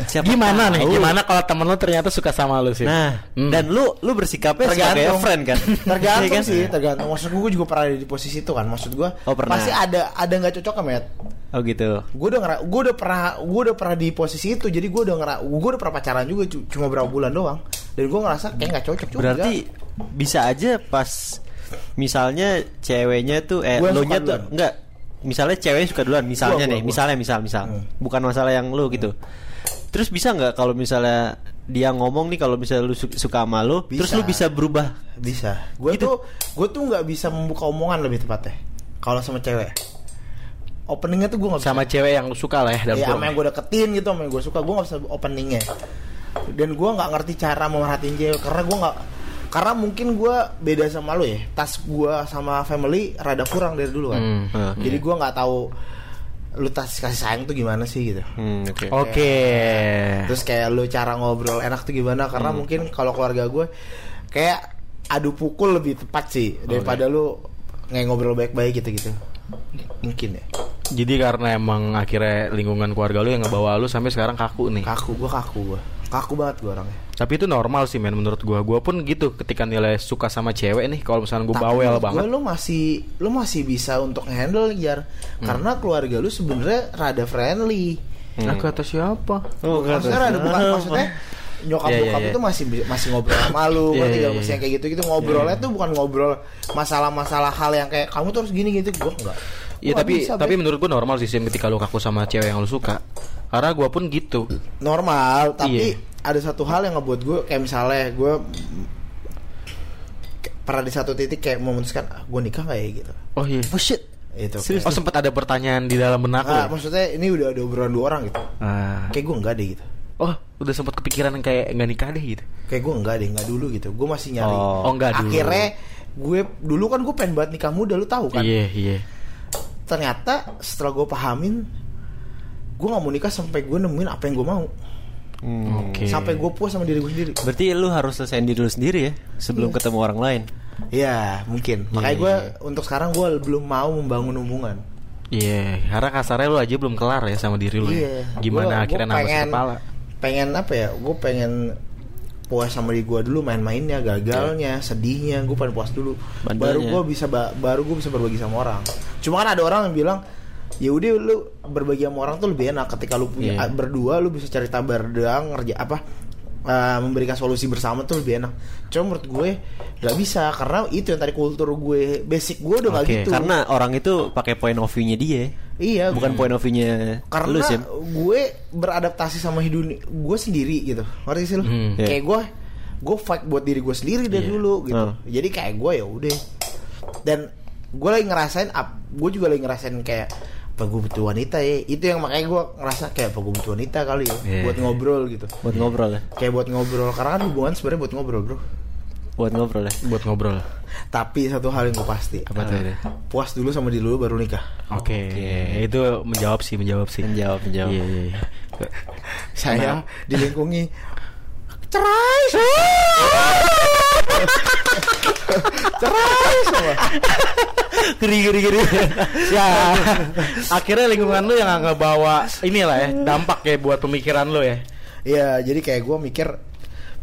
Siapa Gimana nih? tahu. Gimana kalau temen lu ternyata suka sama lu sih? Nah Hmm. Dan lu lu bersikapnya sebagai friend kan <laughs> Tergantung Iya kan? sih Tergantung Maksud gue, juga pernah ada di posisi itu kan Maksud gue Oh, pernah. Pasti ada Ada gak cocok kan Matt Oh gitu Gue udah ngera Gue udah pernah Gue udah pernah di posisi itu Jadi gue udah ngera Gue udah pernah pacaran juga cu- Cuma berapa bulan doang Dan gue ngerasa kayak gak cocok juga Berarti bisa aja pas Misalnya ceweknya tuh Eh suka nya tuh. Enggak Misalnya ceweknya suka duluan Misalnya Gua, gua, nih gua. Misalnya misal misal Hmm. Bukan masalah yang lu gitu Terus bisa nggak kalau misalnya dia ngomong nih kalau misalnya lu su- suka sama lu, terus Bisa. lu bisa berubah Bisa Gue Gitu. tuh Gue tuh gak bisa membuka omongan lebih tepatnya Kalau sama cewek Openingnya tuh gue gak bisa sama cewek yang lu suka lah ya dalam ya sama yang gue deketin gitu sama yang gue suka gue nggak bisa openingnya dan gue nggak ngerti cara memerhatiin cewek karena gue nggak karena mungkin gue beda sama lo ya. Tas gue sama family rada kurang dari dulu kan. Hmm, hmm, jadi gue nggak tahu lu tas kasih sayang tuh gimana sih gitu. Hmm, oke. Oke. terus kayak lu cara ngobrol enak tuh gimana? Karena mungkin kalau keluarga gue kayak adu pukul lebih tepat sih daripada lu nggak ngobrol baik-baik gitu gitu mungkin ya. Jadi karena emang akhirnya lingkungan keluarga lu yang ngebawa lu sampai sekarang kaku nih. kaku gue kaku gue kaku banget gue orangnya Tapi itu normal sih men menurut gua. Gua pun gitu ketika nilai suka sama cewek nih kalau misalnya gua Tapi bawel banget. gua lu masih lu masih bisa untuk handle jar Hmm. karena keluarga lu sebenarnya rada friendly Nah, kata siapa? Oh, maksudnya rada bukan maksudnya nyokap Iya, iya, bokap iya. itu masih masih ngobrol sama lu ngerti iya, gak iya. maksudnya kayak gitu gitu ngobrolnya tuh bukan ngobrol masalah-masalah hal yang kayak kamu tuh harus gini gitu gua enggak Iya tapi bisa, tapi menurut gua normal sih Sim ketika lu kaku sama cewek yang lu suka. Karena gua pun gitu. normal tapi Iya. ada satu hal yang ngebuat gue kayak misalnya gue pernah di satu titik kayak memutuskan ah, gue nikah nggak ya gitu Oh iya. Oh shit. itu Serius? Oh sempat ada pertanyaan di dalam benak lu. Ah, ya? maksudnya ini udah ada obrolan dua orang gitu Ah. kayak gue enggak deh gitu Oh, udah sempat kepikiran kayak nggak nikah deh gitu. kayak gue enggak deh enggak dulu gitu gue masih nyari Oh. Oh, enggak dulu. akhirnya gue dulu kan gue pengen banget nikah muda lu tahu kan Iya, iya. Ternyata setelah gue pahamin gue nggak mau nikah sampai gue nemuin apa yang gue mau Hmm. Oke. sampai gue puas sama diri gue sendiri Berarti lu harus selesaiin diri lu sendiri ya sebelum ketemu orang lain. ya mungkin makanya Iya, gue iya. untuk sekarang gue belum mau membangun hubungan Iya, karena kasarnya lu aja belum kelar ya sama diri lu. ya. Iya. Gimana Gua- akhirnya gua pengen- kepala? pengen apa ya gue pengen puas sama diri gue dulu main-mainnya gagalnya sedihnya gue pengen puas dulu Bandelnya. baru gue bisa ba- baru gue bisa berbagi sama orang cuma kan ada orang yang bilang ya udah lu berbagi sama orang tuh lebih enak ketika lu punya Iya. berdua lu bisa cerita berdua ngerja apa eh, memberikan solusi bersama tuh lebih enak cuma menurut gue nggak bisa karena itu yang tadi kultur gue basic gue udah nggak Oke, gitu Karena orang itu pakai point of view-nya dia, iya bukan point of view-nya karena lu sih. gue beradaptasi sama hidup gue sendiri gitu ngerti sih lu Hmm. Iya. kayak gue gue fight buat diri gue sendiri dari Iya. dulu gitu Hmm. jadi kayak gue ya udah dan gue lagi ngerasain up gue juga lagi ngerasain kayak apa gue butuh wanita ya itu yang makanya gue ngerasa kayak apa gue butuh wanita kali ya Iya. buat ngobrol gitu Buat ngobrol ya. kayak buat ngobrol karena kan hubungan sebenarnya buat ngobrol bro Buat ngobrol ya. Buat ngobrol. tapi satu hal yang gue pasti Apa tuh ya? puas dulu sama diri dulu baru nikah Oke, itu menjawab sih, menjawab sih. Menjawab, menjawab. Iya, iya, iya. saya dilingkungi <laughs> cerai <laughs> cerai semua Geri geri geri. ya, akhirnya lingkungan lu yang nggak bawa inilah ya dampak ya buat pemikiran lu ya. Iya, jadi kayak gue mikir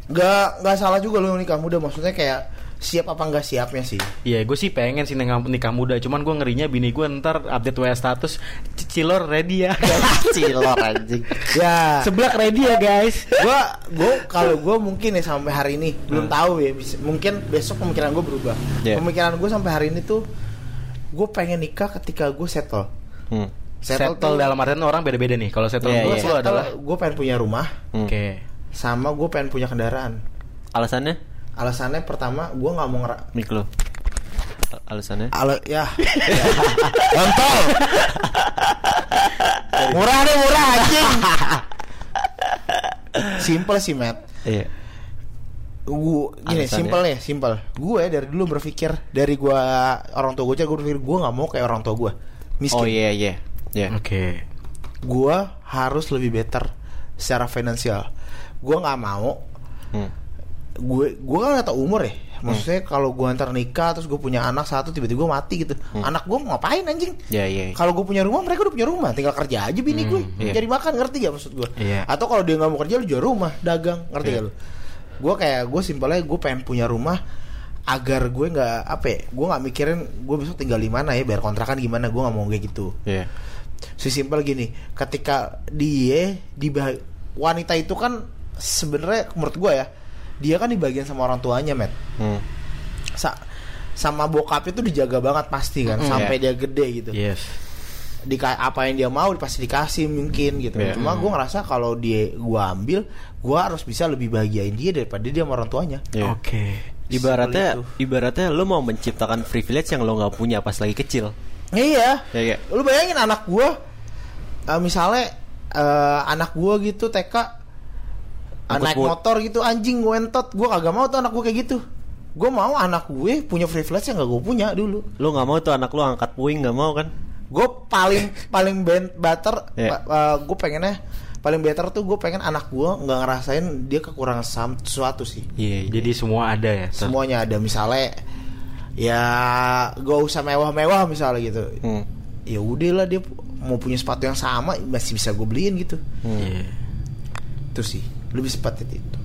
nggak nggak salah juga lu nikah muda maksudnya kayak siap apa nggak siapnya sih. Iya, gue sih pengen sih nikah, nikah muda, cuman gue ngerinya bini gue ntar update WA status Cilor ready ya. <laughs> Cilor anjing. Ya, Seblak ready ya guys. gue gue kalau gue mungkin ya sampai hari ini belum tahu ya, mungkin besok pemikiran gue berubah. Yeah. Pemikiran gue sampai hari ini tuh gue pengen nikah ketika gue settle. Hmm. Settle, tuh- dalam artian orang beda-beda nih. Kalau settle Iya, gue lu adalah gue pengen punya rumah Hmm. Oke. sama gue pengen punya kendaraan. Alasannya? Alasannya pertama gue nggak mau ngera Mik lo. Al- Alasannya? Ala ya. <laughs> Kontol. <laughs> murah deh murah anjing. Simple sih, Matt. Iya. Gue gini, Alasannya? simple nih, simple. Gue dari dulu berpikir dari gue orang tua gue gue berpikir gue nggak mau kayak orang tua gue. Miskin. Oh iya iya. Iya. Oke. Gue harus lebih better secara finansial. Gue nggak mau Hmm. Gue gue kan tahu umur ya maksudnya kalau gue antar nikah terus gue punya anak satu tiba-tiba gue mati gitu anak gue mau ngapain anjing Iya iya. iya. kalau gue punya rumah mereka udah punya rumah tinggal kerja aja bini gue iya. cari makan ngerti gak maksud gue Iya. atau kalau dia nggak mau kerja lu jual rumah dagang ngerti Iya. gak lu gue kayak gue simpelnya gue pengen punya rumah agar gue nggak apa ya gue nggak mikirin gue besok tinggal di mana ya bayar kontrakan gimana gue nggak mau kayak gitu Iya. sesimpel gini ketika dia di wanita itu kan sebenarnya menurut gue ya dia kan dibagian sama orang tuanya met Hmm. Sa- sama bokap itu dijaga banget pasti kan Mm-mm. sampai dia gede gitu Yes. Dika- apa yang dia mau pasti dikasih mungkin gitu Iya. cuma gue ngerasa kalau dia gua ambil gua harus bisa lebih bahagiain dia daripada dia sama orang tuanya Iya. Oke. Ibaratnya Seperti ibaratnya lo mau menciptakan privilege yang lo nggak punya pas lagi kecil. iya Ya, ya. lu bayangin anak gua eh, misalnya eh, anak gua gitu TK Naik mo- motor gitu anjing gue entot gue kagak mau tuh anak gue kayak gitu gue mau anak gue punya privilege yang gak gue punya dulu Lo nggak mau tuh anak lo angkat puing nggak mau kan? gue paling paling ben- better Iya. gue pengennya paling better tuh gue pengen anak gue nggak ngerasain dia kekurangan sam- sesuatu sih Iya. Jadi semua ada ya. Ter- semuanya ada misalnya ya gak usah mewah-mewah misalnya gitu Hmm. ya udah lah dia mau punya sepatu yang sama masih bisa gue beliin gitu Hmm. Iya. itu sih lebih seperti itu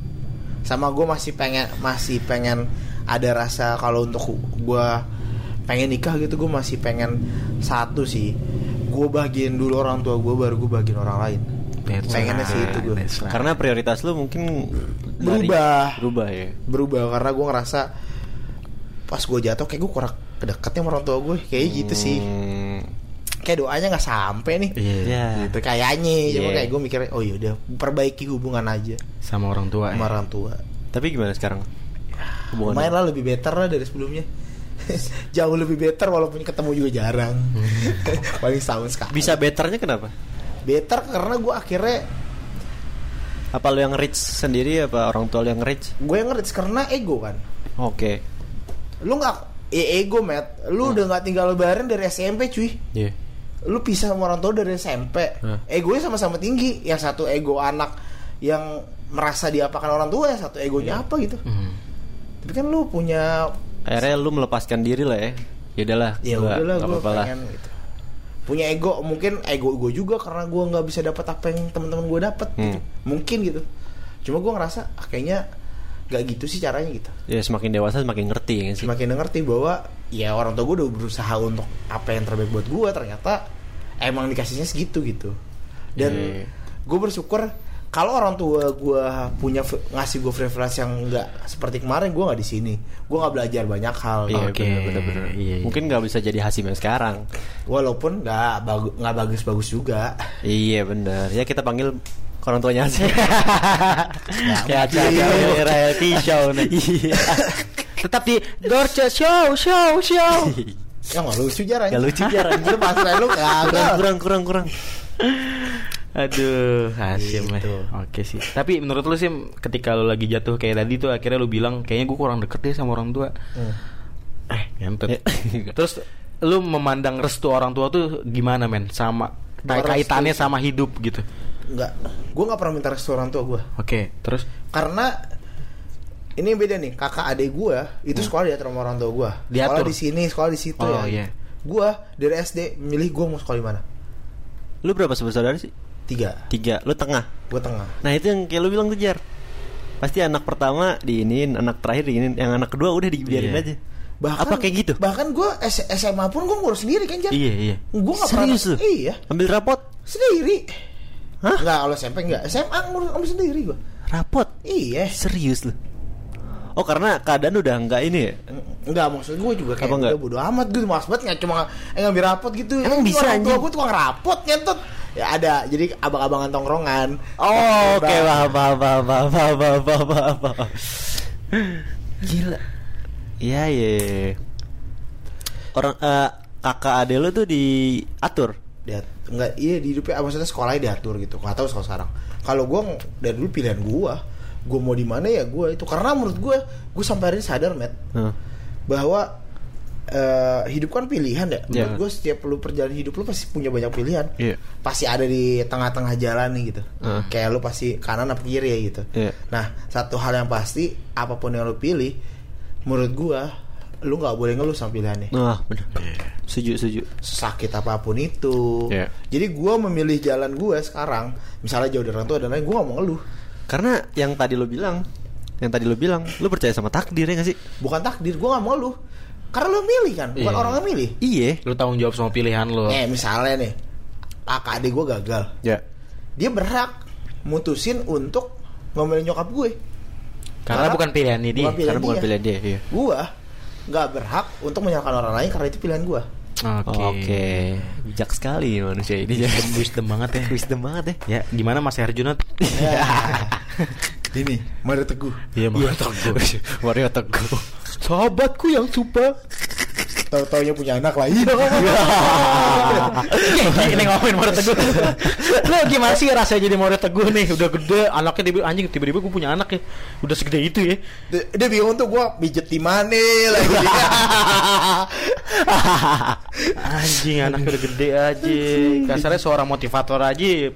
sama gue masih pengen masih pengen ada rasa kalau untuk gue pengen nikah gitu gue masih pengen satu sih gue bagian dulu orang tua gue baru gue bagian orang lain That's pengennya sih right, itu gue right. Karena prioritas lo mungkin dari- Berubah. berubah ya. berubah karena gue ngerasa pas gue jatuh kayak gue kurang kedekatnya sama orang tua gue kayak gitu sih Hmm. Kayak doanya nggak sampai nih Iya. Ya. gitu kayaknya cuma Iya. kayak gue mikirnya oh yaudah perbaiki hubungan aja Sama orang tua. sama ya. orang tua Tapi gimana sekarang? Hubungan lumayan lo? lah lebih better lah dari sebelumnya <laughs> jauh lebih better walaupun ketemu juga jarang <laughs> paling setahun sekali Bisa betternya kenapa? better karena gue akhirnya Apa lo yang rich sendiri apa orang tua lo yang rich? gue yang ngerti karena ego kan Oke. lu nggak ya ego met lu udah nggak tinggal lebaran dari SMP cuy Iya. Lu pisah sama orang tua dari SMP Hah. egonya sama-sama tinggi yang satu ego anak yang merasa diapakan orang tua yang satu egonya apa gitu Hmm. tapi kan lu punya Akhirnya lu melepaskan diri lah ya. Ya udahlah. ya udahlah gue pengen gitu punya ego mungkin ego gue juga karena gue nggak bisa dapat apa yang teman-teman gue dapat gitu. Hmm. mungkin gitu cuma gue ngerasa ah, kayaknya gak gitu sih caranya gitu Ya semakin dewasa semakin ngerti ya sih. semakin ngerti bahwa ya orang tua gue udah berusaha untuk apa yang terbaik buat gue ternyata emang dikasihnya segitu gitu dan Iya. gue bersyukur kalau orang tua gue punya ngasih gue privilege yang nggak seperti kemarin gue nggak di sini gue nggak belajar banyak hal Iya Oke, bener, bener, bener. iya, iya. Mungkin nggak bisa jadi Hasim yang sekarang. walaupun nggak bagus nggak bagus-bagus juga Iya bener. Ya kita panggil orang tuanya Hasim. Kayak acara <laughs> reality show nih. Iya. Tetap di Dorce Show, show, show. <laughs> yang nggak lucu jarang Gak lucu jarang. lu pas lu kurang kagak kurang kurang kurang. Aduh, Hasim Gitu. ya. Oke sih. Tapi menurut lu sih ketika lu lagi jatuh kayak tadi tuh akhirnya lu bilang kayaknya gue kurang deket deh sama orang tua. Hmm. Eh, ngentot. Ya. <laughs> Terus lu memandang restu orang tua tuh gimana men? Sama kaitannya restu. sama hidup gitu. nggak gue nggak pernah minta restu orang tua gue Oke, terus karena ini beda nih kakak adik gue itu sekolah di sama orang tua gue sekolah Diatur. di sini sekolah di situ Oh, ya iya. gue dari SD milih gue mau sekolah di mana Lu berapa bersaudara sih? tiga Tiga. Lu tengah. gue tengah Nah itu yang kayak lu bilang tuh Jar. Pasti anak pertama diinin, anak terakhir diinin, yang anak kedua udah dibiarin Iya. aja. bahkan Apa kayak gitu? bahkan gue SMA pun gue ngurus sendiri kan Jar Iya, iya. gue nggak pernah Serius lu? iya Ambil rapot? sendiri Hah? nggak kalau SMP nggak SMA ngurus ngurus sendiri gue Rapot? iya Serius lu? Oh karena keadaan udah enggak ini ya? Enggak maksud gue juga kayak enggak? bodo amat gue Mas banget nggak cuma eh, ngambil rapot gitu. Emang bisa orang tua gue tukang rapot nyentut Ya ada jadi abang-abangan tongkrongan. Oh oke okay, apa apa apa apa apa. paham paham Gila. Iya ya Orang uh, kakak ade lo tuh diatur? Diatur enggak iya di hidupnya maksudnya sekolahnya diatur gitu. Gak tahu sekolah sekarang. Kalau gue dari dulu pilihan gue gua mau di mana ya gua itu karena menurut gua gua sampai hari ini sadar, Matt, Heeh. bahwa eh, hidup kan pilihan ya. Menurut Iya. gua setiap lu perjalanan hidup lu pasti punya banyak pilihan. Iya. Pasti ada di tengah-tengah jalan nih gitu. Heeh. Kayak lu pasti kanan apa kiri ya gitu. Iya. Nah, satu hal yang pasti apa pun yang lu pilih, menurut gua lu nggak boleh ngeluh sama pilihannya. Nah, benar. Setuju, setuju. sakit apa pun itu. Iya. Jadi gua memilih jalan gue sekarang, misalnya jauh dari orang tua dan lain, gue gak mau ngeluh. Karena yang tadi lu bilang, yang tadi lu bilang, lu percaya sama takdir ya gak sih? Bukan takdir, gue gak mau ngeluh. Karena lu milih kan, bukan Iya. orang yang milih. Iya. Lu tanggung jawab sama pilihan lu. Eh, misalnya nih, kakak adik gue gagal. Ya. Dia berhak mutusin untuk ngomelin nyokap gue. Karena bukan dia. Bukan pilihan Karena bukan dia. pilihan dia, iya. Gue gak berhak untuk menyalahkan orang lain karena itu pilihan gue. Oke. Oke. Bijak sekali manusia ini. Wisdom, wisdom banget ya. Wisdom banget ya. Ya, gimana Mas Herjunot? Ya. <laughs> Ini, Mario Teguh. Iya, Mas Teguh. Wario Teguh. Sahabatku yang suka. Tahu-taunya punya anak lah. Iya. <laughs> ini ngomongin Mario Teguh. Lu gimana sih rasanya jadi Mario Teguh nih? Udah gede, anaknya tiba anjing tiba-tiba gue punya anak ya. Udah segede itu ya. dia, dia bingung tuh gue pijet di mana lagi. <laughs> Anjing anaknya udah gede aja. Kasarnya seorang motivator aja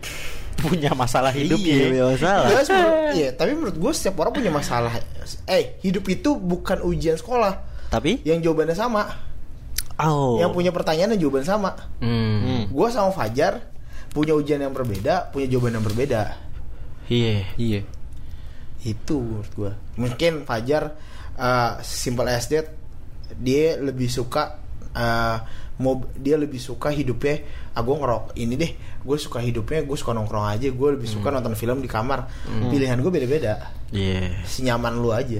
punya masalah hidup Iya, ya. masalah. Jelas, menurut- Iya, tapi menurut gue setiap orang punya masalah. Eh, hidup itu bukan ujian sekolah. Tapi Yang jawabannya sama. Oh. Yang punya pertanyaan dan jawaban sama. Hmm. Hmm. Gue sama Fajar punya ujian yang berbeda, punya jawaban yang berbeda. Iya. Iya. Itu menurut gue. Mungkin Fajar uh, simple as that dia lebih suka uh, mau dia lebih suka hidupnya ah gue ngerok ini deh gue suka hidupnya gue suka nongkrong aja gue lebih suka nonton film di kamar pilihan gue beda-beda Iya. senyaman lu aja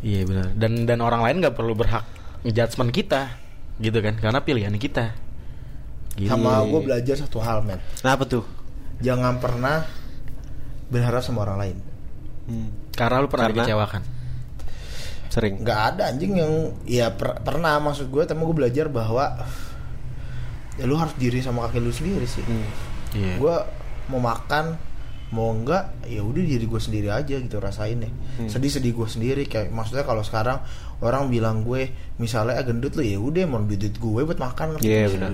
Iya benar. Dan dan orang lain nggak perlu berhak ngejudgement kita, gitu kan? Karena pilihan kita. Gitu. sama gue belajar satu hal men Kenapa tuh? jangan pernah berharap sama orang lain Hmm. Karena lu pernah Karena- dikecewakan. Sering. nggak ada anjing yang ya per- pernah maksud gue tapi gue belajar bahwa ya lu harus diri sama kaki lu sendiri sih Hmm. Iya. gue mau makan mau enggak ya udah diri gue sendiri aja gitu rasain deh Hmm. sedih sedih gue sendiri kayak maksudnya kalau sekarang orang bilang gue misalnya ah, gendut lu ya udah mau duit gue buat makan Iya, sih benar.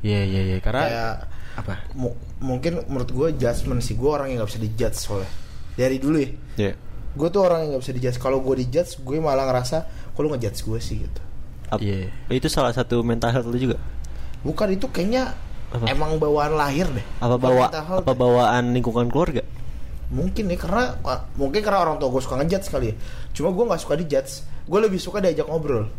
Iya iya iya. Karena kayak apa? mu- mungkin menurut gue judgement sih gue orang yang nggak bisa dijudge soalnya dari dulu ya Iya. gue tuh orang yang nggak bisa dijudge kalau gue dijudge gue malah ngerasa lu ngejudge gue sih gitu Ap- Iya. Itu salah satu mental health lu juga. bukan itu kayaknya Apa? emang bawaan lahir deh Apa bawa apa deh. bawaan lingkungan keluarga? Mungkin nih karena mungkin karena orang tua gue suka ngejudge kali ya. Cuma gue nggak suka dijudge. Gue lebih suka diajak ngobrol.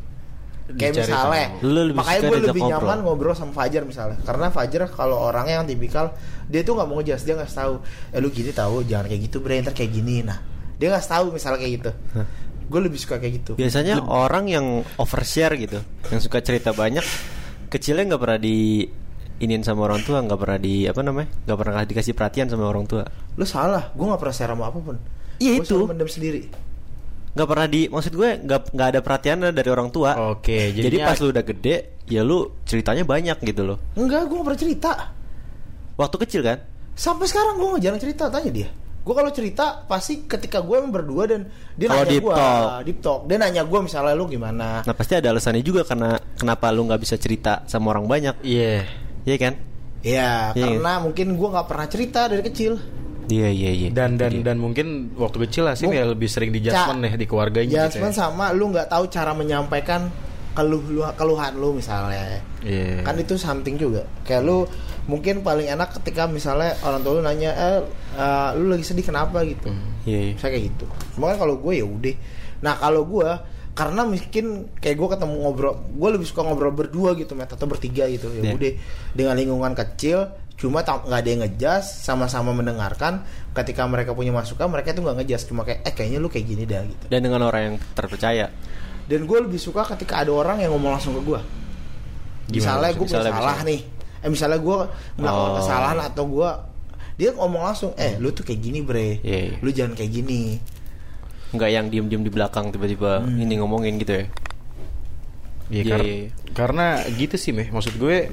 Kayak Dicari misalnya. Lu lebih makanya gue lebih ngobrol. nyaman ngobrol. sama Fajar misalnya. Karena Fajar kalau orangnya yang tipikal dia tuh nggak mau ngejudge dia nggak tahu eh lu gini tahu jangan kayak gitu bre ntar kayak gini. Nah dia nggak tahu misalnya kayak gitu. Gue lebih suka kayak gitu. Biasanya orang yang overshare gitu, yang suka cerita banyak, kecilnya nggak pernah di inin sama orang tua, nggak pernah di apa namanya, nggak pernah dikasih perhatian sama orang tua, lu salah gue nggak pernah share sama apa pun Iya, itu. selalu mendem sendiri nggak pernah di, maksud gue nggak nggak ada perhatian dari orang tua. Oke, Jadi jadinya- pas lu udah gede, ya lu ceritanya banyak gitu loh. enggak gue nggak pernah cerita Waktu kecil kan? sampai sekarang gue nggak jarang cerita tanya dia gue kalau cerita pasti ketika gue emang berdua dan dia Kalau nanya deep gue talk. deep talk dia nanya gue misalnya lu gimana Nah pasti ada alasannya juga karena kenapa lu nggak bisa cerita sama orang banyak, Iya. Iya kan? ya Iya. karena mungkin gue nggak pernah cerita dari kecil Iya iya iya. Dan dan Iya. dan mungkin waktu kecil Asim Bu- ya lebih sering di judgment nih di keluarganya gitu Judgment ya. sama lu nggak tahu cara menyampaikan keluh lu keluhan lu misalnya Iya. kan itu something juga kayak lu mungkin paling enak ketika misalnya orang tua lu nanya eh eh, lu lagi sedih kenapa gitu Iya iya. saya kayak gitu cuma kan kalau gue ya udah nah kalau gue karena mungkin kayak gue ketemu ngobrol gue lebih suka ngobrol berdua gitu met atau bertiga gitu ya Iya. udah dengan lingkungan kecil cuma nggak ada yang ngejas sama-sama mendengarkan ketika mereka punya masukan mereka tuh nggak ngejas cuma kayak eh kayaknya lu kayak gini dah gitu Dan dengan orang yang terpercaya. dan gue lebih suka ketika ada orang yang ngomong langsung ke gue misalnya gue punya salah misalnya. nih eh misalnya gue melakukan Oh. kesalahan atau gue dia ngomong langsung eh lu tuh kayak gini bre Iya, iya. lu jangan kayak gini nggak yang diem-diem di belakang tiba-tiba ini ngomongin gitu ya Iya, Iya, kar- iya, iya. karena gitu sih meh. Maksud gue,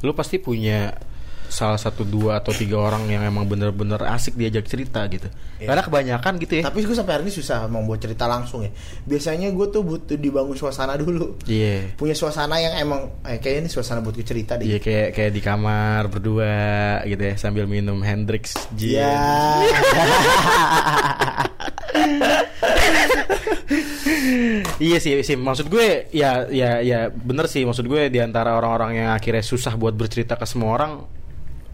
lu pasti punya salah satu dua atau tiga orang yang emang bener-bener asik diajak cerita gitu. Iya. Karena kebanyakan gitu ya. Tapi gue sampai hari ini susah emang buat cerita langsung ya. Biasanya gue tuh butuh dibangun suasana dulu. Iya. Punya suasana yang emang eh, kayaknya ini suasana buat gue cerita deh. Iya kayak kayak di kamar berdua gitu ya sambil minum Hendrix gin. Iya. <laughs> iya sih, sih maksud gue ya ya ya bener sih maksud gue di antara orang-orang yang akhirnya susah buat bercerita ke semua orang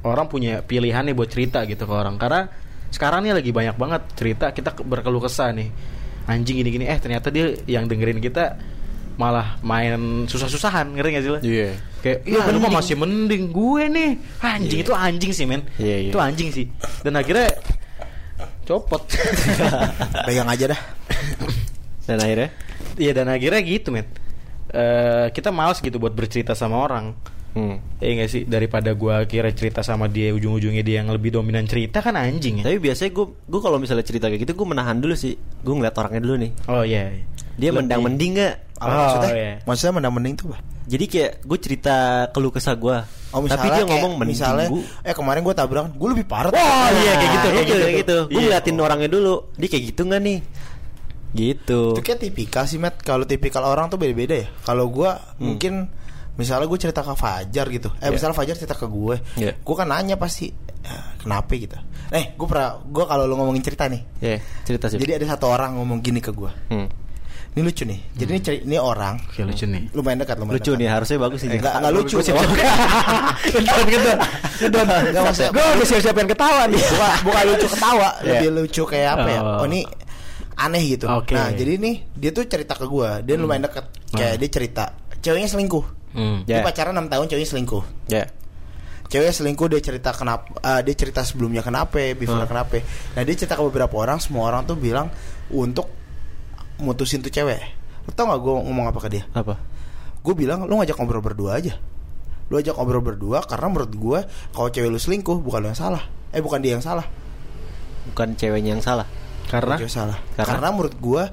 orang punya pilihan nih buat cerita gitu ke orang. Karena sekarang nih lagi banyak banget cerita kita ke- berkeluh kesah nih. Anjing gini-gini eh ternyata dia yang dengerin kita malah main susah-susahan ngerti gak sih lo? Iya. Kayak iya lu mah masih mending gue nih? Anjing itu anjing sih men. Iya, iya. itu anjing sih. Dan akhirnya copot. <laughs> Pegang aja dah. dan akhirnya? Iya dan akhirnya gitu men. Eh, Kita males gitu buat bercerita sama orang hmm. Iya gak sih Daripada gua kira cerita sama dia Ujung-ujungnya dia yang lebih dominan cerita kan anjing ya tapi biasanya gue gue kalau misalnya cerita kayak gitu gue menahan dulu sih gue ngeliat orangnya dulu nih Oh iya dia Lebih- mendang mending nggak Apa Oh, maksudnya? iya. Maksudnya mendang mending tuh, Bah? jadi kayak gue cerita keluh kesah gue Oh, misalnya tapi dia kayak- ngomong mending misalnya gua- eh kemarin gue tabrakan, gue lebih parah. Wah, iya, kayak gitu, kayak gitu, gitu. kayak gitu. Gue Iya. ngeliatin orangnya dulu. Dia kayak gitu nggak nih? Gitu. Itu kayak tipikal sih, Matt. Kalau tipikal orang tuh beda-beda ya. Kalau gue mungkin misalnya gue cerita ke Fajar gitu. Eh, Iya. misalnya Fajar cerita ke gue. Iya. Gue kan nanya pasti "Eh, kenapa gitu. Eh, gue pernah gue kalau lo ngomongin cerita nih. Ya, cerita sih. Jadi ada satu orang ngomong gini ke gue. Hmm. Ini lucu nih. Jadi ini, ceri- ini orang Oke lucu nih lumayan dekat, lumayan Lucu dekat. nih, harusnya bagus nih. Enggak, enggak lucu. Siap-siap. <laughs> Ngedon ngedon Ngedon Enggak maksudnya. Gue udah siap-siap yang ketawa nih bukan, bukan lucu ketawa, Iya. lebih lucu kayak apa ya? Oh. Oh, ini aneh gitu. Oke. Nah, jadi nih dia tuh cerita ke gua, dia lumayan deket. Kayak Ah. dia cerita, ceweknya selingkuh. Hmm. Dia pacaran 6 tahun, ceweknya selingkuh. Ya. Ceweknya selingkuh dia cerita kenapa eh, dia cerita sebelumnya kenapa, before Hmm. kenapa. Nah, dia cerita ke beberapa orang, semua orang tuh bilang untuk mutusin tuh cewek. Lu tau gak gue ngomong apa ke dia? Apa? Gue bilang lu ngajak ngobrol berdua aja. Lu ajak ngobrol berdua karena menurut gue kalau cewek lu selingkuh bukan lu yang salah. Eh bukan dia yang salah. Bukan ceweknya yang salah. Karena Cewek salah. Karena? Karena, menurut gua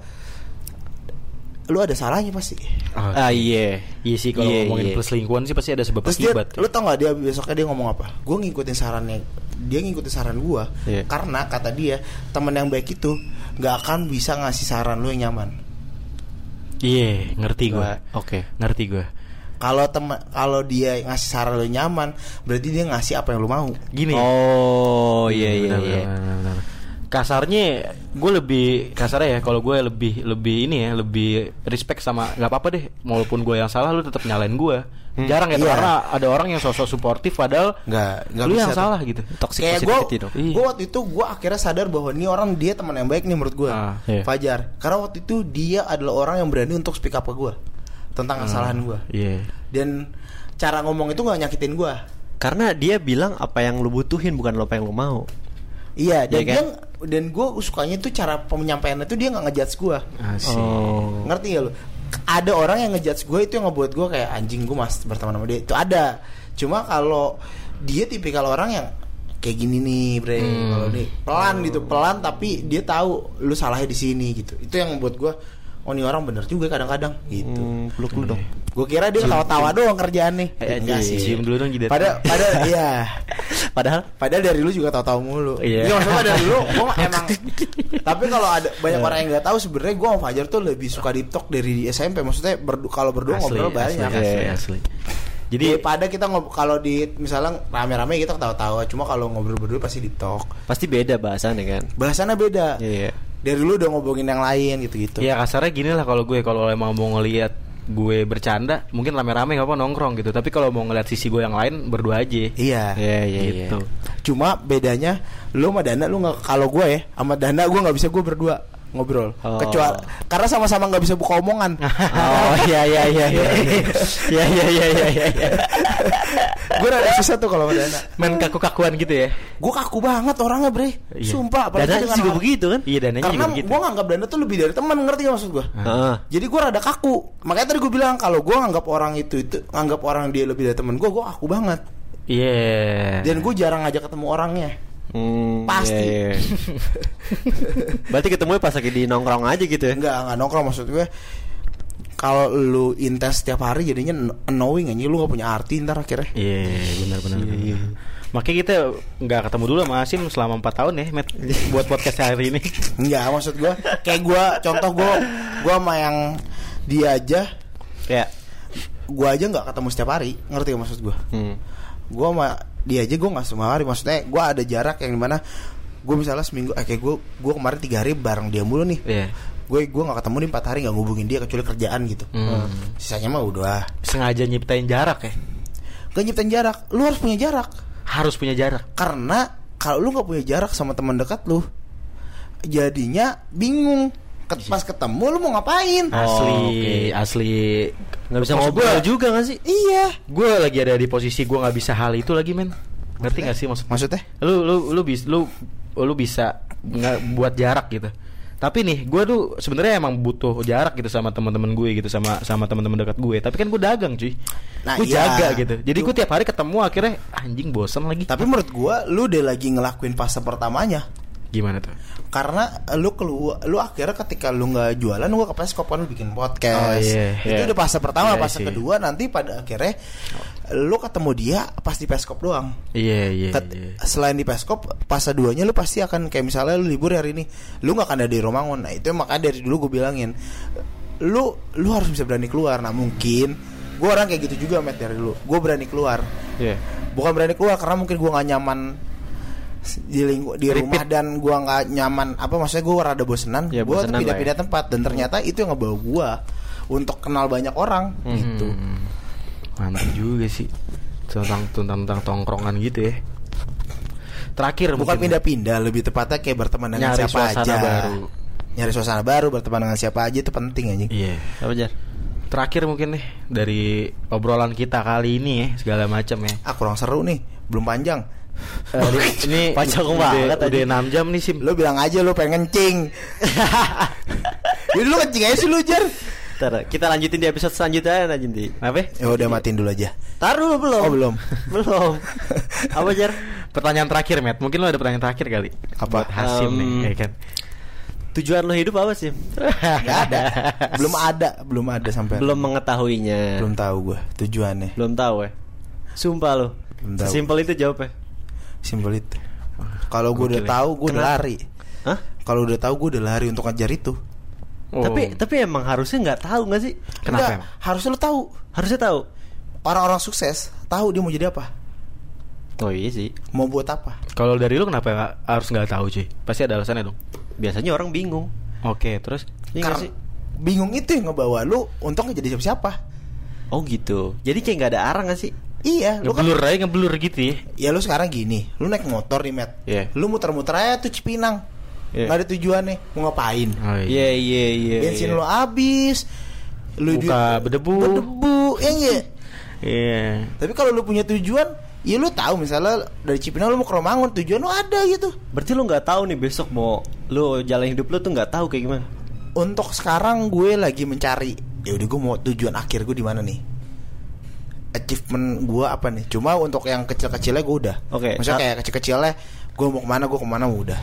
lu ada salahnya pasti. Oh, Ah iya. Iya sih kalau Iya, ngomongin iya. perselingkuhan sih pasti ada sebab Terus dia, akibat lu tau gak dia besoknya dia ngomong apa? Gue ngikutin sarannya, dia ngikutin saran gua Iya. karena kata dia teman yang baik itu nggak akan bisa ngasih saran lu yang nyaman. Iya ngerti gue Wah, Oke. Ngerti gue Kalau teman kalau dia ngasih saran lu yang nyaman, berarti dia ngasih apa yang lu mau. Gini Oh iya iya Benar, iya. Kasarnya gue lebih kasarnya ya kalau gue lebih lebih ini ya lebih respect sama nggak apa-apa deh walaupun gue yang salah lu tetap nyalain gue jarang ya Iya. karena ada orang yang sosok suportif padahal Nggak nggak lu bisa yang tuh. salah gitu Toxic Kayak gue, dong. Iya. gue waktu itu gue akhirnya sadar bahwa ini orang dia teman yang baik nih menurut gue, Ah, iya. Fajar. Karena waktu itu dia adalah orang yang berani untuk speak up ke gue tentang kesalahan gue. iya Dan cara ngomong itu nggak nyakitin gue. Karena dia bilang apa yang lu butuhin bukan apa yang lu mau. Iya, dan Iya kan? dia dan gue sukanya tuh cara penyampaiannya tuh dia nggak ngejudge gue. asik Oh. Ngerti gak lu? Ada orang yang ngejudge gue itu yang ngebuat gue kayak anjing gue mas berteman sama dia. Itu ada. Cuma kalau dia tipikal orang yang kayak gini nih, bre. Hmm. Kalau nih pelan gitu, pelan tapi dia tahu lu salahnya di sini gitu. Itu yang membuat gue oh ini orang bener juga kadang-kadang gitu. Hmm, peluk lu dong. Gue kira dia ketawa-tawa doang kerjaan nih. Eh, Enggak iya, sih. cium dulu dong jidat. Pada pada <laughs> iya. Padahal Padahal dari lu juga tahu-tahu mulu. Iya. Iya. maksudnya dari lu gua <laughs> emang Tapi kalau ada banyak orang yang nggak tahu sebenarnya gua sama Fajar tuh lebih suka deep talk dari di SMP. Maksudnya berdu- kalau berdua ngobrol banyak. asli, asli, Iya. asli. Jadi pada kita ngob kalau di misalnya rame-rame kita ketawa-tawa, cuma kalau ngobrol berdua pasti deep talk. pasti beda bahasannya kan. Bahasannya beda. Iya. Dari lu udah ngobongin yang lain gitu-gitu. ya kasarnya gini lah kalau gue kalau emang mau ngelihat gue bercanda mungkin rame-rame nggak apa nongkrong gitu tapi kalau mau ngeliat sisi gue yang lain berdua aja Iya. Iya iya iya. gitu Cuma bedanya lu sama Dana lu nggak kalau gue ya sama Dana gue nggak bisa gue berdua ngobrol. Oh. Kecuali karena sama-sama nggak bisa buka omongan. <laughs> Oh <laughs> iya iya iya iya. Iya iya iya iya iya. Gue rada susah tuh kalau sama Dana. main kaku-kakuan gitu ya Gue kaku banget orangnya bre Iya. Sumpah Dana juga hal- begitu kan? iya dananya Karena juga begitu gue nganggap Dana tuh lebih dari teman Ngerti gak maksud gue Heeh. Jadi gue rada kaku Makanya tadi gue bilang Kalau gue nganggap orang itu itu Nganggap orang dia lebih dari teman gue Gue kaku banget iya Dan gue jarang ngajak ketemu orangnya Hmm, Pasti. iya, iya. <laughs> Berarti ketemu pas lagi di nongkrong aja gitu ya? Enggak, enggak nongkrong maksud gue. Kalau lu intens setiap hari jadinya annoying aja lu gak punya arti ntar akhirnya. Iya, benar benar. Benar. iya. Makanya kita nggak ketemu dulu sama Asim selama 4 tahun ya, Matt, buat podcast hari ini. <laughs> Enggak, maksud gue kayak gue contoh gue gue sama yang dia aja Ya. gue aja nggak ketemu setiap hari ngerti gak maksud gue Hmm. gue sama dia aja gue nggak semua hari maksudnya gue ada jarak yang di mana gue misalnya seminggu eh, kayak gue gue kemarin tiga hari bareng dia mulu nih Iya. Gue gue nggak ketemu nih empat hari nggak ngubungin dia kecuali kerjaan gitu Hmm. sisanya mah udah Sengaja nyiptain jarak ya. gak nyiptain jarak lu harus punya jarak Harus punya jarak. karena kalau lu nggak punya jarak sama teman dekat lu jadinya bingung Ket- pas ketemu lu mau ngapain Asli, oke. asli. Nggak bisa ngobrol gua- juga gak sih? iya Gue lagi ada di posisi gue nggak bisa hal itu lagi men. Ngerti gak sih maksud? maksudnya Lu lu lu bisa lu lu bisa nggak buat jarak gitu. Tapi nih, gue tuh sebenarnya emang butuh jarak gitu sama teman-teman gue gitu sama sama teman-teman dekat gue. Tapi kan gue dagang cuy. Nah, gue iya. jaga gitu. Jadi gue tiap hari ketemu akhirnya anjing bosan lagi. tapi menurut gua lu udah lagi ngelakuin fase pertamanya Gimana tuh? karena lu keluar lu akhirnya ketika lu nggak jualan lu ke peskop kan lu bikin podcast Oh, iya, itu iya. udah fase pertama Iya fase sih. kedua nanti pada akhirnya lu ketemu dia pas di peskop doang Iya iya. Ket- iya. selain di peskop fase duanya lu pasti akan kayak misalnya lu libur hari ini lu nggak akan ada di Romangun nah itu makanya dari dulu gue bilangin lu lu harus bisa berani keluar nah mungkin gue orang kayak gitu juga met dari dulu gue berani keluar Iya. bukan berani keluar karena mungkin gua nggak nyaman di lingku, di Repeat. rumah dan gua nggak nyaman apa maksudnya gua rada bosenan Ya, gua tuh pindah-pindah tempat dan ternyata itu yang ngebawa gua untuk kenal banyak orang gitu Hmm. Mantap juga sih. Tentang tentang tentang tongkrongan gitu ya. Terakhir bukan mungkin. pindah-pindah lebih tepatnya kayak berteman dengan Nyari siapa aja baru. nyari suasana baru berteman dengan siapa aja itu penting anjing Iya. Apa Jar? Terakhir mungkin nih dari obrolan kita kali ini ya segala macam ya. ah kurang seru nih belum panjang di- <laughs> ini <laughs> Panjang udah, banget udah tadi. 6 jam nih Sim. lu bilang aja lu pengen kencing <laughs> Jadi lu kencing aja sih lu Jar Ntar kita lanjutin di episode selanjutnya nanti. Apa? Ya udah matiin dulu aja Tar dulu belum? Oh, belum. <laughs> belum. Apa Jar? Pertanyaan terakhir, Matt. Mungkin lo ada pertanyaan terakhir kali. Apa? Buat Hasim Um, nih, ya kan. Tujuan lo hidup apa sih? <laughs> Gak ada Belum ada Belum ada sampai Belum mengetahuinya. Belum tahu gue tujuannya Belum tahu ya. Sumpah lo. Sesimpel itu jawabnya. Simpel itu. Kalau gue udah ya. tahu, gue udah lari. Hah? Kalau udah tahu, gue udah lari untuk ngejar itu. Oh. Tapi tapi emang harusnya nggak tahu nggak sih? Kenapa Enggak, emang? Harusnya lo tahu. Harusnya tahu. Orang-orang sukses tahu dia mau jadi apa, Oh iya sih. mau buat apa. kalau dari lu kenapa nggak- harus nggak tahu, cuy? Pasti ada alasannya dong. Biasanya orang bingung. Oke, terus Iya sih? bingung itu yang ngebawa lu untuk jadi siapa-siapa. Oh gitu. Jadi kayak nggak ada arah nggak sih? Iya, lu kan ngeblur aja ngeblur gitu ya. ya lu sekarang gini, lu naik motor nih, Met. Iya. Lu muter-muter aja tuh Cipinang. Iya. Nggak ada tujuannya, mau ngapain? Oh, Iya iya iya. Bensin iya. lu habis. Lu Muka di- berdebu. Berdebu, ya enggak? Iya. Tapi kalau lu punya tujuan, ya lu tahu misalnya dari Cipinang lu mau ke Romangun, tujuan lu ada gitu. Berarti lu nggak tahu nih besok mau lu jalan hidup lu tuh nggak tahu kayak gimana? Untuk sekarang gue lagi mencari, ya udah gue mau tujuan akhir gue di mana nih? Achievement gue apa nih? Cuma untuk yang kecil-kecilnya gue udah. Oke, Maksudnya sa- kayak kecil-kecilnya, gue mau ke mana, gue ke mana udah.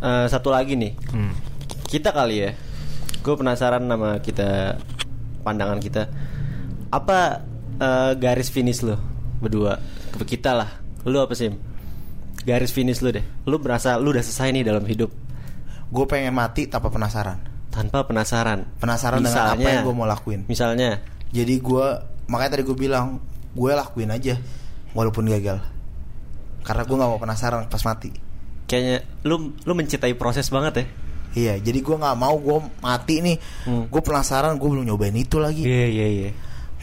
Eh, satu lagi nih. Hmm. Kita kali ya. Gue penasaran sama kita pandangan kita. Apa eh, garis finish lo berdua? Ke kita lah. Lu apa sih? Garis finish lu deh. Lu merasa lu udah selesai nih dalam hidup Gue pengen mati tanpa penasaran. tanpa penasaran. Penasaran dengan apa yang gue mau lakuin. Misalnya, Jadi gue, makanya tadi gue bilang, gue lakuin aja, walaupun gagal. Karena gue nggak mau penasaran pas mati. Kayaknya lu lu mencintai proses banget ya. Iya, jadi gue nggak mau gue mati nih. Hmm. Gue penasaran, gue belum nyobain itu lagi. Iya iya iya.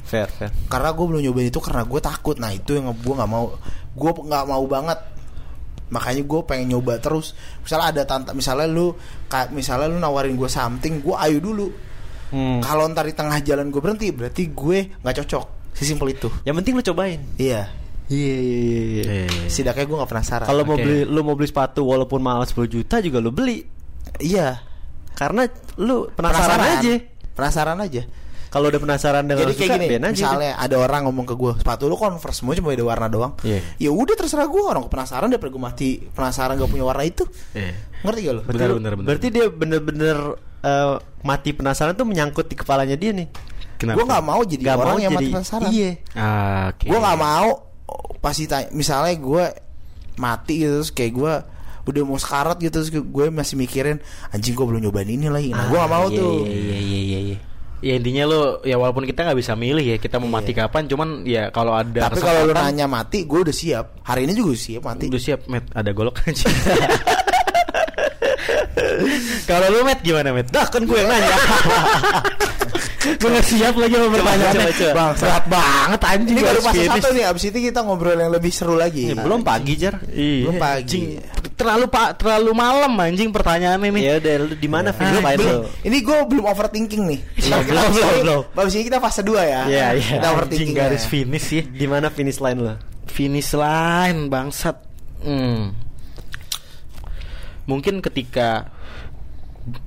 Fair fair. Karena gue belum nyobain itu karena gue takut. Nah itu yang gue nggak mau. Gue nggak mau banget. Makanya gue pengen nyoba terus. Misalnya ada tante, misalnya lu, kayak misalnya lu nawarin gue something, gue ayo dulu. Hmm. Kalau ntar di tengah jalan gue berhenti, berarti gue nggak cocok. Sesimpel itu. Yang penting lu cobain. Iya. Iya iya iya. Iya. Setidaknya gue nggak penasaran. Kalau mau Oke. beli lu mau beli sepatu walaupun mahal 10 juta juga lu beli. iya, Karena lu penasaran, aja. Penasaran aja. Kalau udah penasaran dengan Jadi kayak suka, gini, aja misalnya ada orang ngomong ke gue, sepatu lu converse semua cuma beda warna doang. Iya. Ya udah terserah gue orang penasaran daripada gue mati penasaran gak punya warna itu. Iya. Ngerti gak lu? Berarti Benar, lu- benar, benar. Berarti dia bener-bener eh, mati penasaran tuh menyangkut di kepalanya dia nih. Kenapa? Gue gak mau jadi Nggak orang mau yang mati jadi- penasaran. Iya. Ah, Oke. Gue gak mau pasti tanya, misalnya gue mati gitu terus kayak gue udah mau sekarat gitu terus gue masih mikirin anjing gue belum nyobain ini lagi. Nah, gue gak mau iya, tuh. Iya iya iya iya. iya. Ya intinya lo ya walaupun kita nggak bisa milih ya kita mau mati kapan cuman ya kalau ada Tapi kalau kesempatan, nanya mati, gue udah siap. Hari ini juga siap mati. udah siap Met ada golok aja. <laughs> kalau lu Met gimana Met? Dah kan gue yang nanya. <laughs> gue nggak siap lagi sama pertanyaannya. coba, coba. Bang, Berat banget anjing Ini baru fase finish. satu nih, abis itu kita ngobrol yang lebih seru lagi. Ini belum pagi jar. Iya. Belum pagi. Anjing, terlalu pak terlalu malam anjing pertanyaannya nih. Ya udah lu di mana Ah, main belum. lu. Ini gue belum overthinking nih. Belum, belum, belum, belum. Abis ini kita fase 2 ya. Iya, iya. Kita Anjing overthinking garis ya. finish ya. Di mana finish line lu? Finish line bangsat. Hmm. Mungkin ketika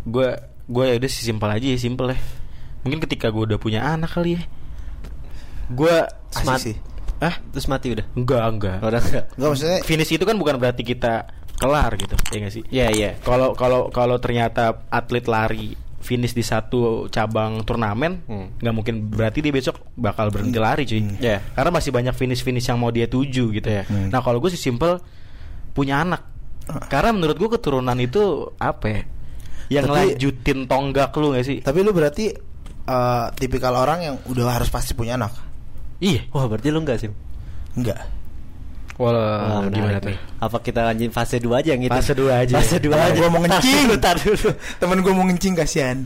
gue gue ya udah sih simpel aja ya simpel ya. Mungkin ketika gue udah punya anak kali ya. Gue Smart. sih. ah Terus mati udah. enggak enggak. Udah enggak. Enggak maksudnya Finish itu kan bukan berarti kita kelar gitu, ya nggak sih? Iya iya. Kalau kalau kalau ternyata atlet lari finish di satu cabang turnamen, Hmm. nggak mungkin berarti dia besok bakal berhenti lari cuy. Iya. Karena masih banyak finish finish yang mau dia tuju gitu. Iya. Hmm. Nah kalau gue sih simple punya anak. Karena menurut gue keturunan itu apa ya? Yang Tapi- lanjutin tonggak lu gak sih? Tapi lu berarti eh, tipikal orang yang udah harus pasti punya anak. Iya. Wah berarti lu enggak sih? Enggak. Wah, Wah, gimana tuh? Apa kita lanjut fase 2 aja yang itu? Fase dua aja. Fase 2 Temen aja. gua mau ngencing. Tar dulu. Temen gue mau ngencing kasihan.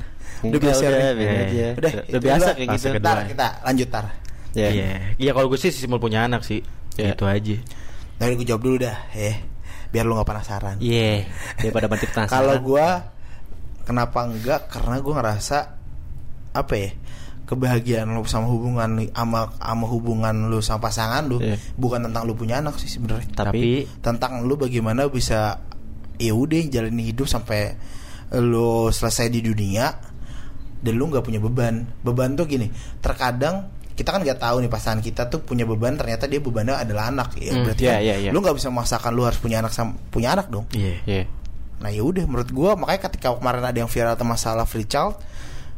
Udah biasa udah, nih. biarin Iya. aja. Udah, Udah biasa kayak gitu. kedua. Ntar kita lanjut tar. Iya. Iya. Iya kalau gue sih simpel punya anak sih. Iya. Itu aja. Dari gue jawab dulu dah, eh. Biar lu gak penasaran. Iya. Daripada mati penasaran. Kalau gua kenapa enggak? Karena gua ngerasa apa ya? Kebahagiaan lu sama hubungan sama sama hubungan lu sama pasangan lu Iya. bukan tentang lu punya anak sih sebenarnya. tapi Tentang lu bagaimana bisa ya udah jalani hidup sampai lu selesai di dunia dan lu nggak punya beban. Beban tuh gini, terkadang kita kan nggak tahu nih pasangan kita tuh punya beban ternyata dia bebannya adalah anak ya Hmm, berarti iya, kan iya, iya. lu nggak bisa memaksakan lu harus punya anak sama punya anak dong Iya. Iya. Nah ya udah menurut gua makanya ketika kemarin ada yang viral tentang masalah free child,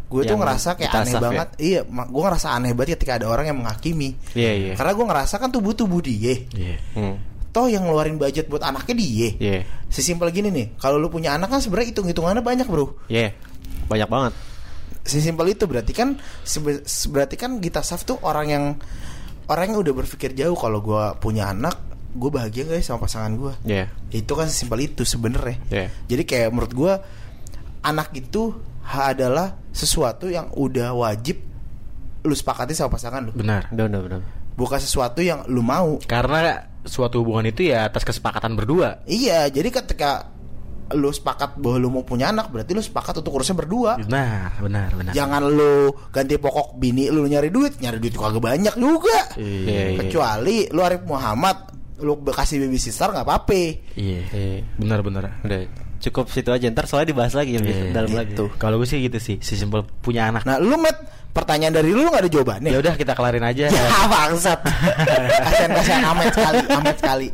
gue tuh ngerasa kayak aneh ya? banget. Iya, gua ngerasa aneh banget ketika ada orang yang menghakimi. Iya, iya. Karena gua ngerasa kan tubuh tubuh dia. Iya. Hmm. Toh yang ngeluarin budget buat anaknya dia. Iya. Sesimpel gini nih, kalau lu punya anak kan sebenarnya hitung hitungannya banyak bro. Iya. Banyak banget. Sesimpel itu berarti kan berarti kan Gita Saf tuh orang yang orang yang udah berpikir jauh kalau gua punya anak, gue bahagia gak ya sama pasangan gua. Iya. Itu kan sesimpel itu sebenarnya. Iya. Jadi kayak menurut gua anak itu adalah sesuatu yang udah wajib lu sepakati sama pasangan lu. Benar. Udah, udah. Bukan sesuatu yang lu mau. Karena suatu hubungan itu ya atas kesepakatan berdua. Iya, jadi ketika lu sepakat bahwa lu mau punya anak, berarti lu sepakat untuk urusnya berdua. Benar, benar, benar. Jangan lu ganti pokok bini lu nyari duit, nyari duit kagak banyak juga. Iya, iya. Kecuali lu Arif Muhammad, lu kasih babysitter nggak apa-apa. Iya. Iya. Benar, benar. Udah. Cukup situ aja ntar soalnya dibahas lagi lebih Iya, dalam gitu. lagi. Kalau gue sih gitu sih, sesimpel punya anak. Nah, lu met pertanyaan dari lu nggak ada jawabannya. Ya udah kita kelarin aja. Ya <laughs> bangsat. <laughs> kasihan kasihan amet sekali, amet sekali.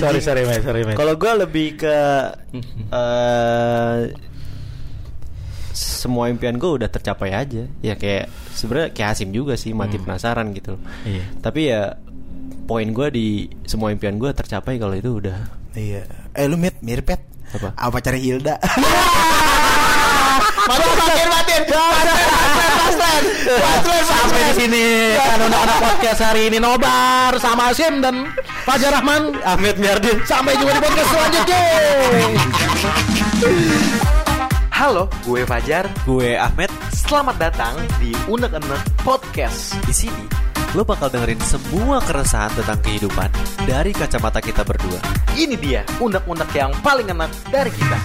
sorry, sorry, Mas, sorry, Mas. Kalau gue lebih ke <laughs> eh semua impian gue udah tercapai aja. Ya kayak sebenarnya kayak Hasim juga sih mati penasaran gitu. loh. Iya. Tapi ya poin gue di semua impian gue tercapai kalau itu udah. Iya. Eh lu mit mirip pet. Apa? Apa cari Hilda? Matiin, matiin, matiin. Sampai di sini kan anak-anak podcast hari ini nobar sama Sim dan Fajar Rahman, Ahmed Miardin. Sampai jumpa di podcast selanjutnya. Halo, gue Fajar. Gue Ahmed Selamat datang di Unek Unek Podcast. di sini. Lo bakal dengerin semua keresahan tentang kehidupan dari kacamata kita berdua. Ini dia unek-unek yang paling enak dari kita.